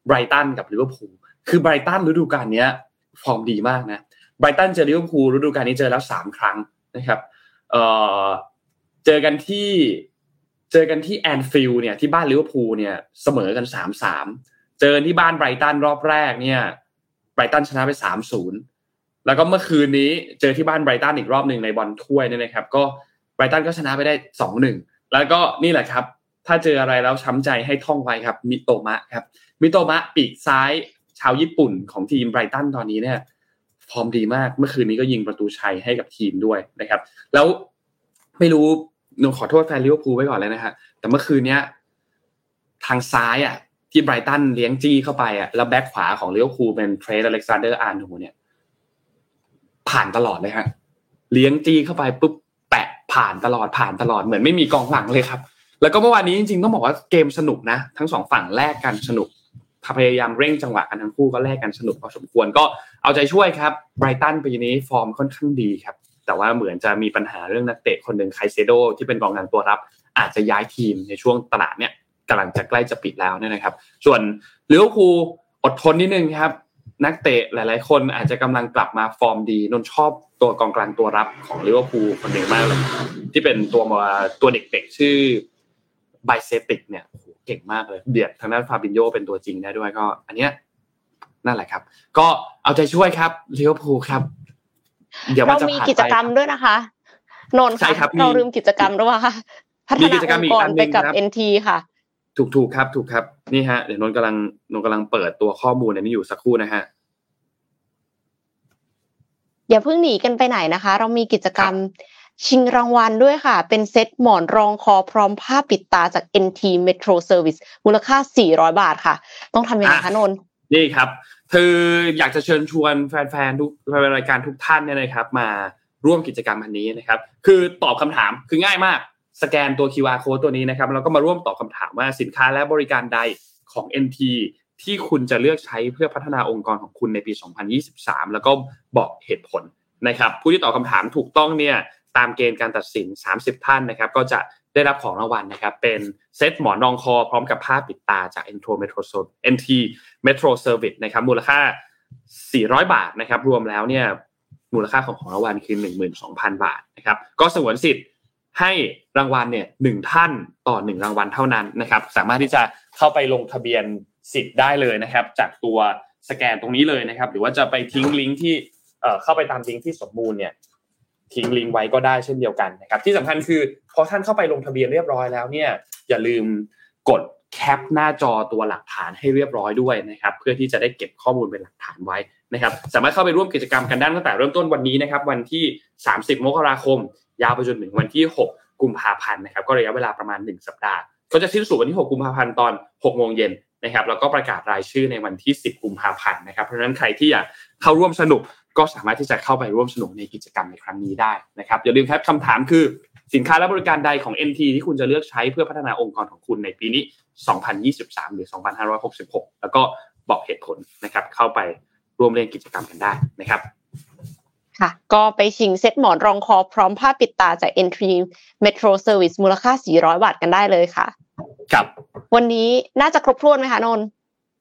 ไบรตันกับลิเวอร์พูลคือไบรตันฤดูกาลเนี้ยฟอร์มดีมากนะไบรตันเจอลิเวอร์พูลฤดูกาลนี้เจอแล้วสามครั้งนะครับ เอ่อเจอกันที่ เจอกันที่แอนฟิลด์เนี่ยที่บ้านลิเวอร์พูลเนี่ยเสมอกันสามสามเจอที่บ้านไบรตันรอบแรกเนี่ยไบรตันชนะไปสามศูนย์แล้วก็เมื่อคืนนี้เจอที่บ้านไบรตันอีกรอบหนึ่งในบอลถ้วยเนี่ยนะครับ ก็ไบรตันก็ชนะไปได้สองหนึ่งแล้วก็นี่แหละครับ ถ้าเจออะไรแล้วช้ำใจให้ท่องไว้ครับมิโตมะครับมิโตมะปีกซ้ายชาวญี่ปุ่นของทีมไบรตันตอนนี้เนี่ยฟอร์มดีมากเมื่อคืนนี้ก็ยิงประตูชัยให้กับทีมด้วยนะครับ แล้วไม่รู้ นนขอโทษแฟนลิเวอร์พูลไว้ก่อนเลยนะฮะแต่เมื่อคืนเนี้ย ทางซ้ายอะ ที่ไบรตันเลี้ยงจี้เข้าไปอะแล้วแบ็คขวาของลิเวอร์พูลเป็นเทรนต์ อเล็กซานเดอร์อาร์โนลด์เนี่ย ผ่านตลอดเลยฮะเลี้ยงจี้เข้าไปปุ๊บแปะผ่านตลอดผ่านตลอดเหมือนไม่มีกองหลังเลยครับ แล้วก็เมื่อวานนี้จริงๆต้องบอกว่าเกมสนุกนะทั้งสองฝั่งแลกกันสนุกพยายามเร่งจังหวะกันทั้งคู่ก็แลกกันสนุกพอสมควรก็เอาใจช่วยครับไบรตันปีนี้ฟอร์มค่อนข้างดีครับ แต่ว่าเหมือนจะมีปัญหาเรื่องนักเตะคนหนึ่งไคเซโดที่เป็นกองกลางตัวรับ อาจจะย้ายทีมในช่วงตลาดเนี่ยกำลังจะใกล้จะปิดแล้วเนี่ยนะครับ ส่วนลิเวอร์พูลอดทนนิดนึงครับ นักเตะหลาย ๆ คนอาจจะกำลังกลับมาฟอร์มดีนนท์ชอบตัวกองกลางตัวรับของลิเวอร์พูลคนหนึ่งมากเลยที่เป็นตัวมาตัวเด็กๆชื่อไบเซติกเนี่ยโหเก่งมากเลยเบียดทางด้านฟาบินโยเป็นตัวจริงได้ด้วยก็ อันเนี้ยนั่นแหละครับ ก็เอาใจช่วยครับลิเวอร์พูลครับ เดี๋ยวมันเราจะมีผ่านกิจกรรมไปด้วยนะคะ นนท์ใช่ครับมีเราลืมกิจกรรมด้วยว่าค่ะพัฒมีนากิจกรรมองอีค์กกอัรนหนึ่ไปงกับครับ NT ค่ะ ถูกถูกครับ ถูกครับ นี่ฮะเดี๋ยวนนท์กำลังนนท์กำลังเปิดตัวข้อมูลอันนี้อยู่สักครู่นะฮะอย่าเพิ่งหนีกันไปไหนนะคะ เรามีกิจกรรมชิงรางวัลด้วยค่ะ เป็นเซตหมอนรองคอพร้อมผ้าปิดตาจาก NT Metro Service มูลค่า 400 บาทค่ะ ต้องทำยังไงคะนนท์นี่ครับคืออยากจะเชิญชวนแฟนๆทุกแฟนรายการทุกท่านเนี่ยนะครับ มาร่วมกิจกรรมอันนี้นะครับ คือตอบคำถามคือง่ายมากสแกนตัว QR code ตัวนี้นะครับแล้วก็มาร่วมตอบคำถามว่าสินค้าและบริการใดของ NT ที่คุณจะเลือกใช้เพื่อพัฒนาองค์กรของคุณในปี 2023 แล้วก็บอกเหตุผลนะครับ ผู้ที่ตอบคำถามถูกต้องเนี่ยตามเกณฑ์การตัดสิน 30 ท่านนะครับ ก็จะ ได้รับของรางวัลนะครับ เป็นเซตหมอนรองคอพร้อมกับผ้าปิดตาจาก Entro Metro NT Metro Service นะครับ มูลค่า 400 บาทนะครับ รวมแล้วเนี่ยมูลค่าของของรางวัลคือ 12,000 บาทนะครับ ก็สงวนสิทธิ์ให้รางวัลเนี่ยหนึ่งท่านต่อหนึ่งรางวัลเท่านั้นนะครับ สามารถที่จะเข้าไปลงทะเบียนสิทธิ์ได้เลยนะครับ จากตัวสแกนตรงนี้เลยนะครับ หรือว่าจะไปทิ้งลิงก์ที่เอ่อเข้าไปตามลิงก์ที่สมบูรณ์เนี่ย ทิ้งลิงก์ไว้ก็ได้เช่นเดียวกันนะครับ ที่สำคัญคือพอท่านเข้าไปลงทะเบียนเรียบร้อยแล้วเนี่ยอย่าลืมกดแคปหน้าจอตัวหลักฐานให้เรียบร้อยด้วยนะครับ เพื่อที่จะได้เก็บข้อมูลเป็นหลักฐานไว้นะครับ สามารถเข้าไปร่วมกิจกรรมกันได้ตั้งแต่เริ่มต้นวันนี้นะครับ วันที่ 30 มกราคม ยาวไปจนถึงวันที่ 6 กุมภาพันธ์นะครับ ก็ระยะเวลาประมาณ 1 สัปดาห์ก็จะสิ้นสุดวันที่ 6 กุมภาพันธ์ตอน 6 โมงเย็นนะครับ แล้วก็ประกาศรายชื่อในวันที่ 10 กุมภาพันธ์นะครับ เพราะฉะนั้นใครที่อยากเข้าร่วมสนุก ก็สามารถที่จะเข้าไปร่วมสนุกในกิจกรรมในครั้งนี้ได้นะครับอย่าลืมครับคำถามคือสินค้าและบริการใดของ NT ที่คุณจะเลือกใช้เพื่อพัฒนาองค์กรของคุณในปีนี้ 2023 หรือ 2566 แล้วก็บอกเหตุผลนะครับ เข้าไปร่วมเล่นกิจกรรมกันได้นะครับ ค่ะ ก็ไปชิงเซตหมอนรองคอพร้อมผ้าปิดตาจาก Entry Metro Service มูลค่า 400 บาทกันได้เลยค่ะ ครับ วันนี้น่าจะครบถ้วนไหมคะนนท์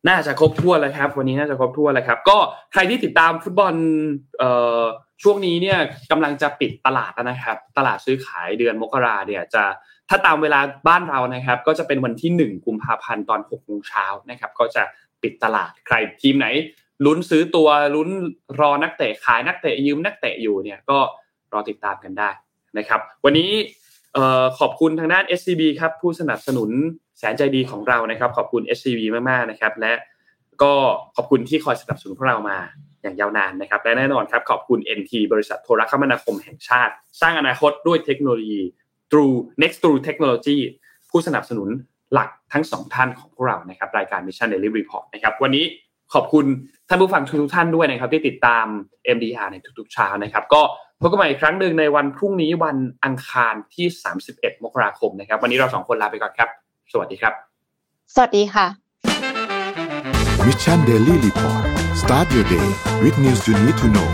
น่าจะครบถ้วแล้วครับ วันนี้น่าจะครบถ้วแล้วครับ ก็ใครที่ติดตามฟุตบอลเอ่อช่วงนี้เนี่ยกำลังจะปิดตลาดแล้วนะครับ ตลาดซื้อขายเดือนมกราเนี่ยจะถ้าตามเวลาบ้านเรานะครับ ก็จะเป็นวันที่ 1 กุมภาพันธ์ตอน6โมงเช้านะครับ ก็จะปิดตลาดใครทีมไหน ลุ้นซื้อตัวลุ้นรอนักเตะขายนักเตะยืมนักเตะอยู่เนี่ยก็รอติดตามกันได้นะครับ วันนี้ ขอบคุณทางด้าน SCB ครับผู้สนับสนุนแสนใจดีของเรานะครับ ขอบคุณ SCB มากๆนะครับ และก็ขอบคุณที่คอยสนับสนุนพวกเรามาอย่างยาวนานนะครับ และแน่นอนครับ ขอบคุณ NT บริษัทโทรคมนาคมแห่งชาติ สร้างอนาคตด้วยเทคโนโลยี True Next True Technology ผู้สนับสนุนหลักทั้งสองท่านของพวกเรานะครับ รายการ Mission Daily Report นะครับวันนี้ขอบคุณท่านผู้ฟังทุกท่านด้วยนะครับ ที่ติดตาม MDR ในทุกๆเช้านะครับ ก็ พบกันใหม่อีกครั้งหนึ่งในวันพรุ่งนี้วันอังคารที่ 31 มกราคมนะครับ วันนี้เราสองคนลาไปก่อนครับ สวัสดีครับ สวัสดีค่ะ Mission Daily Report start your day with news you need to know